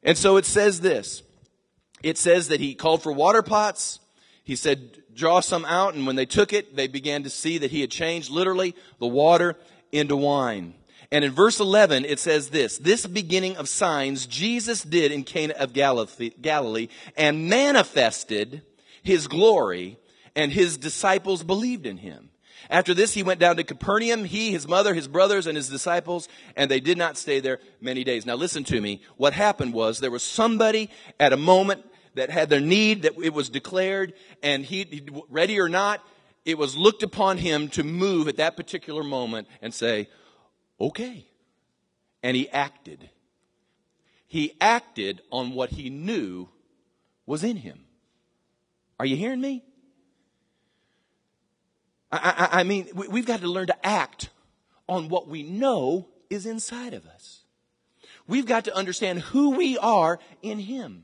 And so it says this. It says that he called for water pots. He said, draw some out. And when they took it, they began to see that he had changed literally the water into wine. And in verse 11, it says this, this beginning of signs Jesus did in Cana of Galilee and manifested his glory, and his disciples believed in him. After this, he went down to Capernaum, he, his mother, his brothers, and his disciples, and they did not stay there many days. Now listen to me. What happened was there was somebody at a moment that had their need, that it was declared, and he, ready or not, it was looked upon him to move at that particular moment and say, okay. And he acted. He acted on what he knew was in him. Are you hearing me? I, I, I mean, we, have got to learn to act on what we know is inside of us. We've got to understand who we are in Him.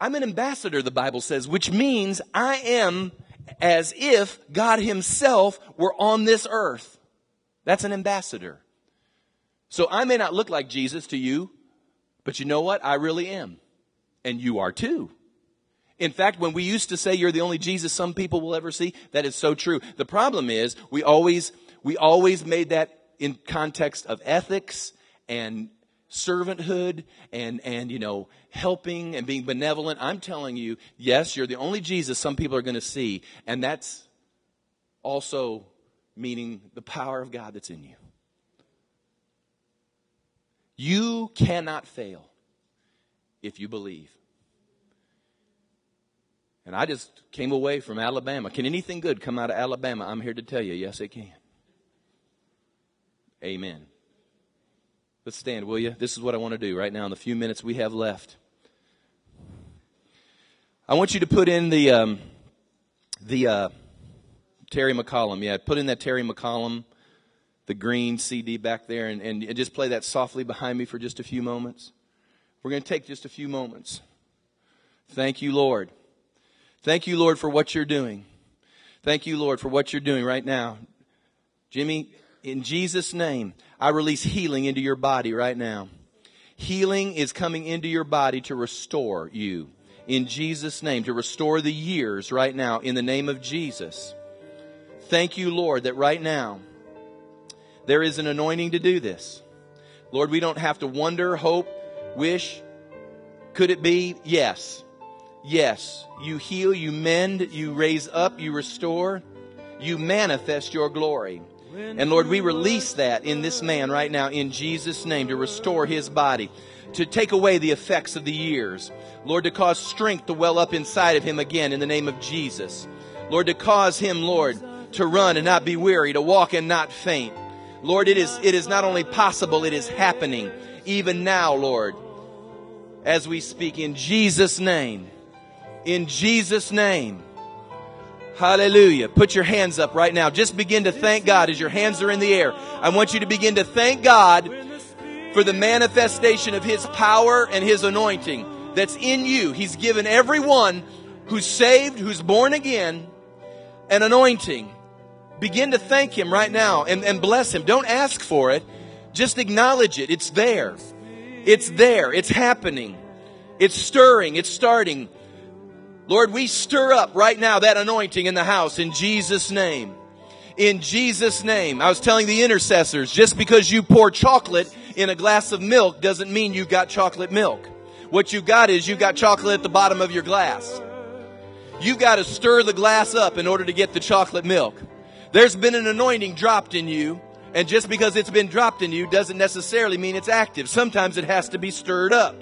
I'm an ambassador, the Bible says, which means I am as if God Himself were on this earth. That's an ambassador. So I may not look like Jesus to you, but you know what? I really am. And you are too. In fact, when we used to say you're the only Jesus some people will ever see, that is so true. The problem is we always, we always made that in context of ethics and servanthood and, and, you know, helping and being benevolent. I'm telling you, yes, you're the only Jesus some people are going to see. And that's also meaning the power of God that's in you. You cannot fail if you believe. And I just came away from Alabama. Can anything good come out of Alabama? I'm here to tell you, yes, it can. Amen. Let's stand, will you? This is what I want to do right now in the few minutes we have left. I want you to put in the um, the uh, Terry MacAlmon. Yeah, put in that Terry MacAlmon, the green CD back there, and, and, just play that softly behind me for just a few moments. We're going to take just a few moments. Thank you, Lord. Thank you, Lord, for what you're doing. Thank you, Lord, for what you're doing right now. Jimmy, in Jesus' name, I release healing into your body right now. Healing is coming into your body to restore you in Jesus' name, to restore the years right now in the name of Jesus. Thank you, Lord, that right now there is an anointing to do this. Lord, we don't have to wonder, hope, wish. Could it be? Yes. Yes. You heal, you mend, you raise up, you restore, you manifest your glory. And Lord, we release that in this man right now in Jesus' name to restore his body, to take away the effects of the years. Lord, to cause strength to well up inside of him again in the name of Jesus. Lord, to cause him, Lord, to run and not be weary, to walk and not faint. Lord, it is, it is not only possible, it is happening even now, Lord, as we speak in Jesus' name. In Jesus' name. Hallelujah. Put your hands up right now. Just begin to thank God as your hands are in the air. I want you to begin to thank God for the manifestation of His power and His anointing that's in you. He's given everyone who's saved, who's born again, an anointing. Begin to thank Him right now and, and bless Him. Don't ask for it. Just acknowledge it. It's there. It's there. It's happening. It's stirring. It's starting. Lord, we stir up right now that anointing in the house in Jesus' name. In Jesus' name. I was telling the intercessors, just because you pour chocolate in a glass of milk doesn't mean you've got chocolate milk. What you got is you've got chocolate at the bottom of your glass. You've got to stir the glass up in order to get the chocolate milk. There's been an anointing dropped in you, and just because it's been dropped in you doesn't necessarily mean it's active. Sometimes it has to be stirred up.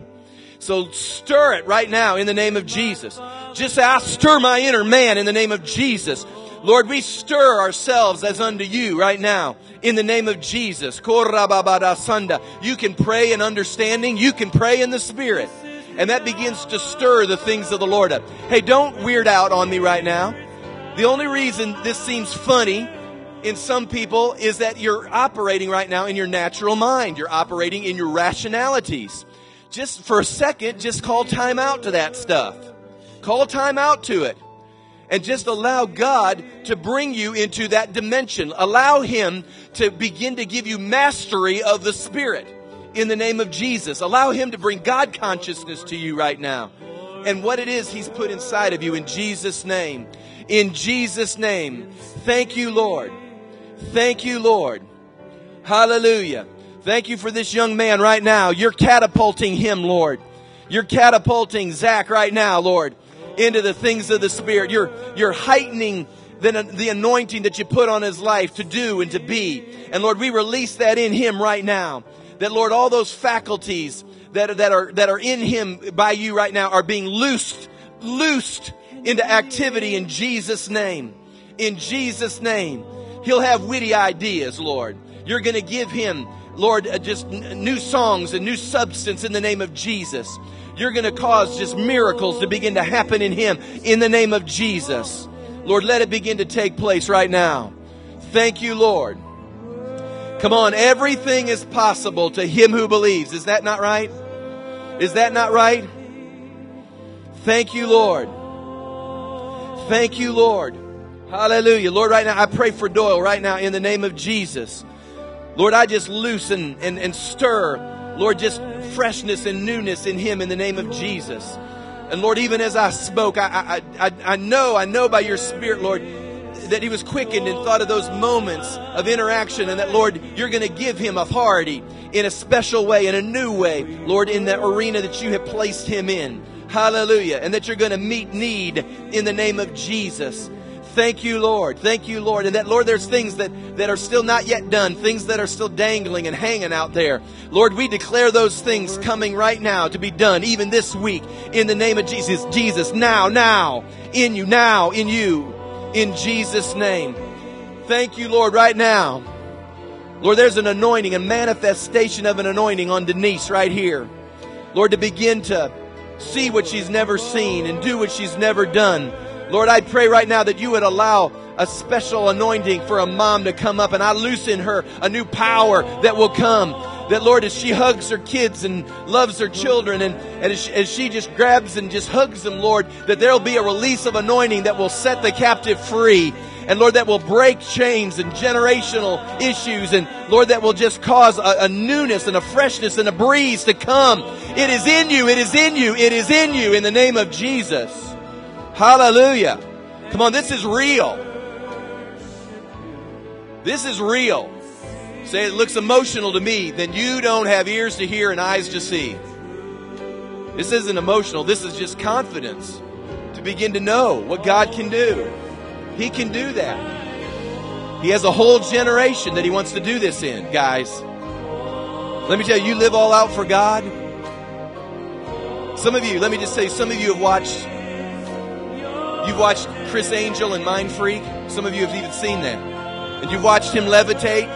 So stir it right now in the name of Jesus. Just say, I stir my inner man in the name of Jesus. Lord, we stir ourselves as unto you right now in the name of Jesus. You can pray in understanding. You can pray in the Spirit. And that begins to stir the things of the Lord up. Hey, don't weird out on me right now. The only reason this seems funny in some people is that you're operating right now in your natural mind. You're operating in your rationalities. Just for a second, just call time out to that stuff. Call time out to it and just allow God to bring you into that dimension. Allow Him to begin to give you mastery of the Spirit in the name of Jesus. Allow Him to bring God consciousness to you right now and what it is He's put inside of you in Jesus' name. In Jesus' name. Thank you, Lord. Thank you, Lord. Hallelujah. Thank you for this young man right now. You're catapulting him, Lord. You're catapulting Zach right now, Lord into the things of the Spirit. You're, you're heightening the, the anointing that you put on his life to do and to be. And Lord, we release that in him right now. That Lord, all those faculties that, that are, that are in him by you right now are being loosed, loosed into activity in Jesus' name. In Jesus' name. He'll have witty ideas, Lord. You're going to give him, Lord, uh, just new songs and new substance in the name of Jesus. You're going to cause just miracles to begin to happen in him in the name of Jesus. Lord, let it begin to take place right now. Thank you, Lord. Come on, everything is possible to him who believes. Is that not right? Is that not right? Thank you, Lord. Thank you, Lord. Hallelujah. Lord, right now, I pray for Doyle right now in the name of Jesus. Lord, I just loosen and, and stir Lord, just freshness and newness in him in the name of Jesus. And Lord, even as I spoke, I, I, I, I know, I know by your Spirit, Lord, that he was quickened and thought of those moments of interaction and that, Lord, you're going to give him authority in a special way, in a new way, Lord, in the arena that you have placed him in. Hallelujah. And that you're going to meet need in the name of Jesus. Thank you, Lord. Thank you, Lord. And that, Lord, there's things that, that are still not yet done, things that are still dangling and hanging out there. Lord, we declare those things coming right now to be done, even this week, in the name of Jesus. Jesus, now, now, in you, now, in you, in Jesus' name. Thank you, Lord, right now. Lord, there's an anointing, a manifestation of an anointing on Denise right here. Lord, to begin to see what she's never seen and do what she's never done. Lord, I pray right now that you would allow a special anointing for a mom to come up and I loosen her a new power that will come. That Lord, as she hugs her kids and loves her children and, and as, she, as she just grabs and just hugs them, Lord, that there'll be a release of anointing that will set the captive free. And Lord, that will break chains and generational issues. And Lord, that will just cause a, a, newness and a freshness and a breeze to come. It is in you. It is in you. It is in you in the name of Jesus. Hallelujah. Come on, this is real. This is real. Say it looks emotional to me, then you don't have ears to hear and eyes to see. This isn't emotional. This is just confidence to begin to know what God can do. He can do that. He has a whole generation that he wants to do this in, guys. Let me tell you, you live all out for God. Some of you, let me just say, some of you have watched, you've watched Criss Angel and Mind Freak. Some of you have even seen that. And you've watched him levitate.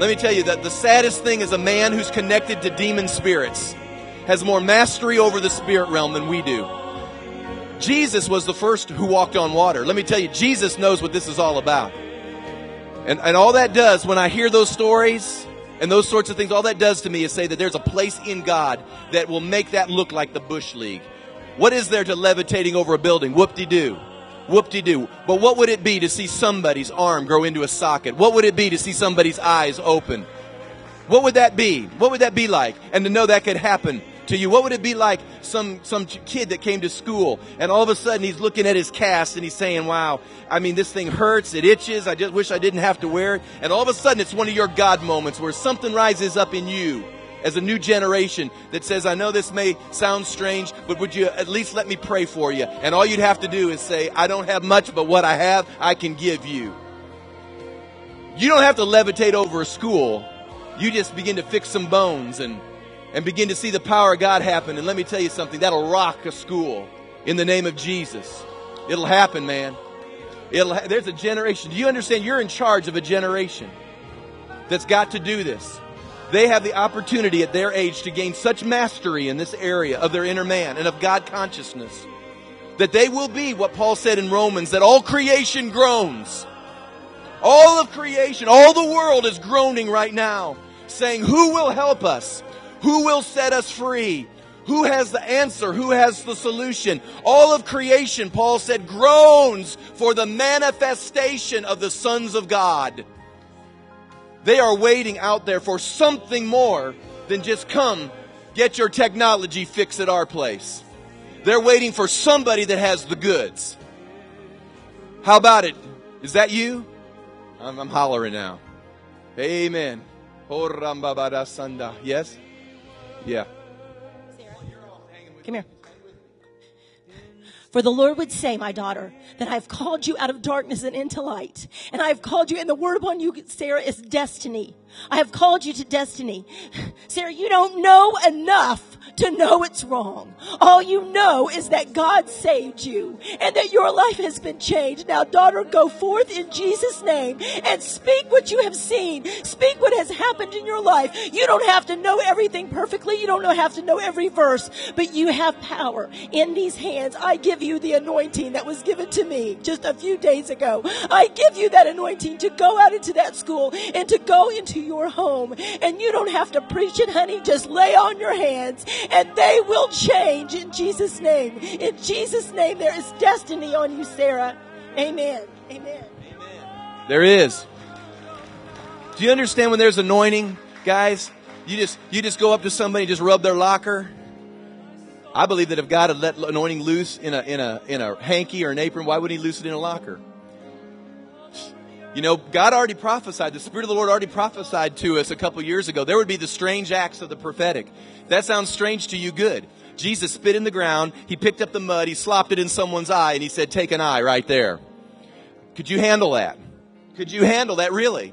Let me tell you that the saddest thing is a man who's connected to demon spirits has more mastery over the spirit realm than we do. Jesus was the first who walked on water. Let me tell you, Jesus knows what this is all about. And, and all that does, when I hear those stories and those sorts of things, all that does to me is say that there's a place in God that will make that look like the Bush League. What is there to levitating over a building? Whoop-de-doo. Whoop-de-doo. But what would it be to see somebody's arm grow into a socket? What would it be to see somebody's eyes open? What would that be? What would that be like? And to know that could happen to you. What would it be like some, some kid that came to school and all of a sudden he's looking at his cast and he's saying, wow, I mean, this thing hurts. It itches. I just wish I didn't have to wear it. And all of a sudden it's one of your God moments where something rises up in you as a new generation that says, I know this may sound strange, but would you at least let me pray for you? And all you'd have to do is say, I don't have much, but what I have, I can give you. You don't have to levitate over a school. You just begin to fix some bones and, and begin to see the power of God happen. And let me tell you something, that'll rock a school in the name of Jesus. It'll happen, man. It'll ha- there's a generation. Do you understand? You're in charge of a generation that's got to do this they have the opportunity at their age to gain such mastery in this area of their inner man and of God consciousness that they will be what Paul said in Romans that all creation groans. All of creation, all the world is groaning right now, saying, Who will help us? Who will set us free? Who has the answer? Who has the solution? All of creation, Paul said, groans for the manifestation of the sons of God. They are waiting out there for something more than just come, get your technology fixed at our place. They're waiting for somebody that has the goods. How about it? Is that you? I'm, I'm hollering now. Amen. Yes? Yeah. Sarah. Come here. For the Lord would say, my daughter, that I've called you out of darkness and into light. And I've called you, and the word upon you, Sarah, is destiny. I have called you to destiny. Sarah, you don't know enough to know it's wrong. All you know is that God saved you and that your life has been changed. Now, daughter, go forth in Jesus' name and speak what you have seen. Speak what has happened in your life. You don't have to know everything perfectly. You don't have to know every verse, but you have power in these hands. I give you the anointing that was given to me just a few days ago. I give you that anointing to go out into that school and to go into your home. And you don't have to preach it, honey. Just lay on your hands and they will change in Jesus' name. In Jesus' name, there is destiny on you, Sarah. Amen. Amen. Amen. There is. Do you understand when there's anointing, guys? You just you just go up to somebody, just rub their locker. I believe that if God had let anointing loose in a in a in a hanky or an apron, why would He loose it in a locker? You know, God already prophesied, the Spirit of the Lord already prophesied to us a couple years ago. There would be the strange acts of the prophetic. That sounds strange to you, good. Jesus spit in the ground, he picked up the mud, he slopped it in someone's eye, and he said, Take an eye right there. Could you handle that? Could you handle that really?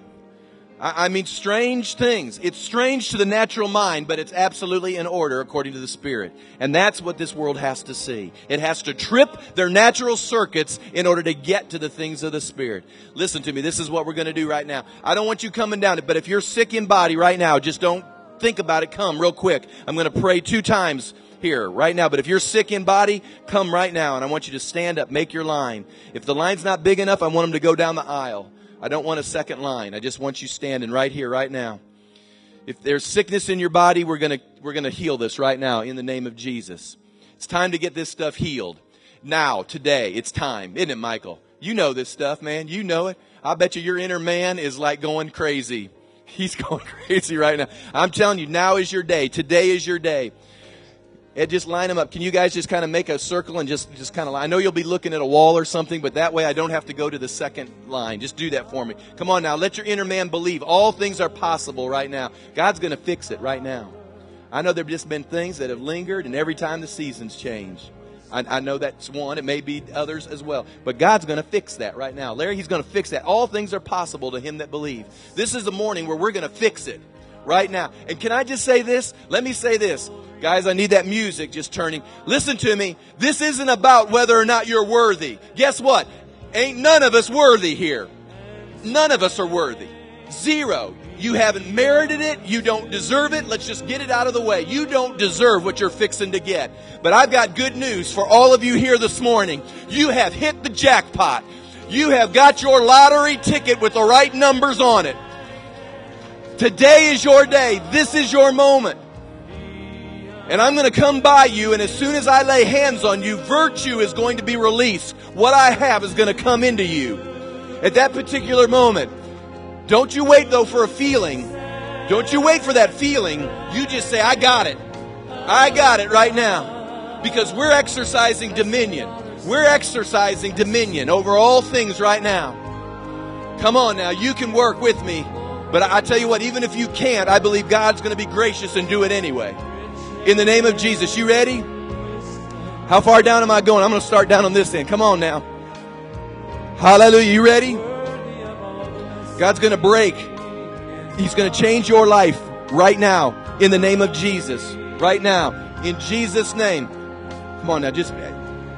I, I mean, strange things. It's strange to the natural mind, but it's absolutely in order according to the Spirit. And that's what this world has to see. It has to trip their natural circuits in order to get to the things of the Spirit. Listen to me. This is what we're going to do right now. I don't want you coming down it, but if you're sick in body right now, just don't think about it. Come real quick. I'm going to pray two times here right now. But if you're sick in body, come right now. And I want you to stand up, make your line. If the line's not big enough, I want them to go down the aisle. I don't want a second line. I just want you standing right here, right now. If there's sickness in your body, we're gonna, we're gonna heal this right now in the name of Jesus. It's time to get this stuff healed. Now, today, it's time, isn't it, Michael? You know this stuff, man. You know it. I bet you your inner man is like going crazy. He's going crazy right now. I'm telling you, now is your day. Today is your day. And just line them up. Can you guys just kind of make a circle and just, just kind of I know you'll be looking at a wall or something, but that way I don't have to go to the second line. Just do that for me. Come on now. Let your inner man believe. All things are possible right now. God's going to fix it right now. I know there have just been things that have lingered, and every time the seasons change. I, I know that's one. It may be others as well. But God's going to fix that right now. Larry, He's going to fix that. All things are possible to him that believe. This is the morning where we're going to fix it right now. And can I just say this? Let me say this. Guys, I need that music just turning. Listen to me. This isn't about whether or not you're worthy. Guess what? Ain't none of us worthy here. None of us are worthy. Zero. You haven't merited it. You don't deserve it. Let's just get it out of the way. You don't deserve what you're fixing to get. But I've got good news for all of you here this morning. You have hit the jackpot. You have got your lottery ticket with the right numbers on it. Today is your day. This is your moment. And I'm going to come by you, and as soon as I lay hands on you, virtue is going to be released. What I have is going to come into you. At that particular moment, don't you wait though for a feeling. Don't you wait for that feeling. You just say, I got it. I got it right now. Because we're exercising dominion. We're exercising dominion over all things right now. Come on now, you can work with me. But I tell you what, even if you can't, I believe God's going to be gracious and do it anyway in the name of Jesus. You ready? How far down am I going? I'm going to start down on this end. Come on now. Hallelujah. You ready? God's going to break. He's going to change your life right now in the name of Jesus. Right now. In Jesus' name. Come on now. Just,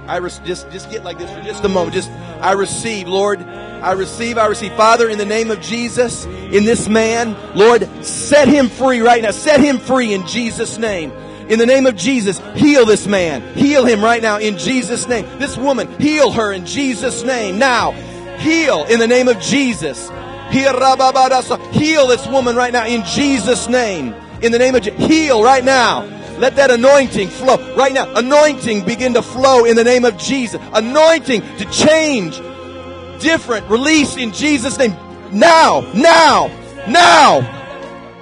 I just, just get like this for just a moment. Just, I receive, Lord. I receive, I receive. Father, in the name of Jesus, in this man, Lord, set him free right now. Set him free in Jesus' name. In the name of Jesus, heal this man. Heal him right now in Jesus' name. This woman, heal her in Jesus' name. Now, heal in the name of Jesus. Heal this woman right now in Jesus' name. In the name of Jesus. Heal right now. Let that anointing flow right now. Anointing begin to flow in the name of Jesus. Anointing to change. Different. Release in Jesus' name. Now. Now. Now.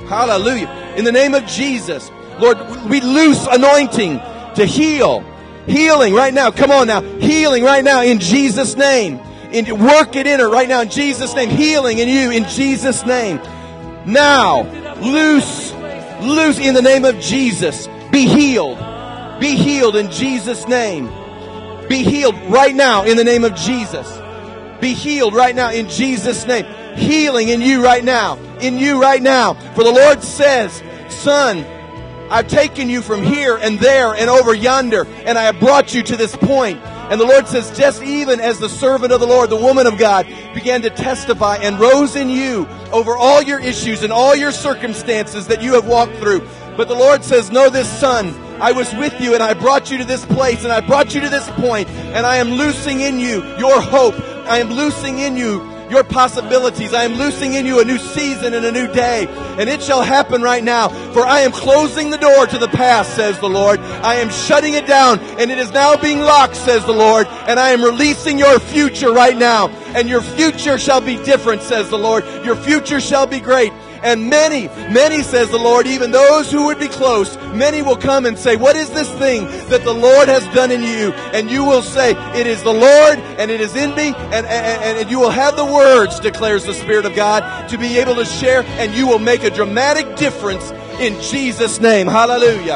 Hallelujah. In the name of Jesus. Lord, we loose anointing to heal. Healing right now. Come on now. Healing right now in Jesus' name. In, work it in her right now in Jesus' name. Healing in you in Jesus' name. Now, loose, loose in the name of Jesus. Be healed. Be healed in Jesus' name. Be healed right now in the name of Jesus. Be healed right now in Jesus' name. Healing in you right now. In you right now. For the Lord says, Son, I've taken you from here and there and over yonder, and I have brought you to this point. And the Lord says, just even as the servant of the Lord, the woman of God, began to testify and rose in you over all your issues and all your circumstances that you have walked through. But the Lord says, know this son, I was with you and I brought you to this place and I brought you to this point and I am loosing in you your hope. I am loosing in you your possibilities. I am loosing in you a new season and a new day. And it shall happen right now. For I am closing the door to the past, says the Lord. I am shutting it down and it is now being locked, says the Lord. And I am releasing your future right now. And your future shall be different, says the Lord. Your future shall be great. And many, many, says the Lord, even those who would be close, many will come and say, What is this thing that the Lord has done in you? And you will say, It is the Lord, and it is in me, and, and, and you will have the words, declares the Spirit of God, to be able to share, and you will make a dramatic difference in Jesus' name. Hallelujah.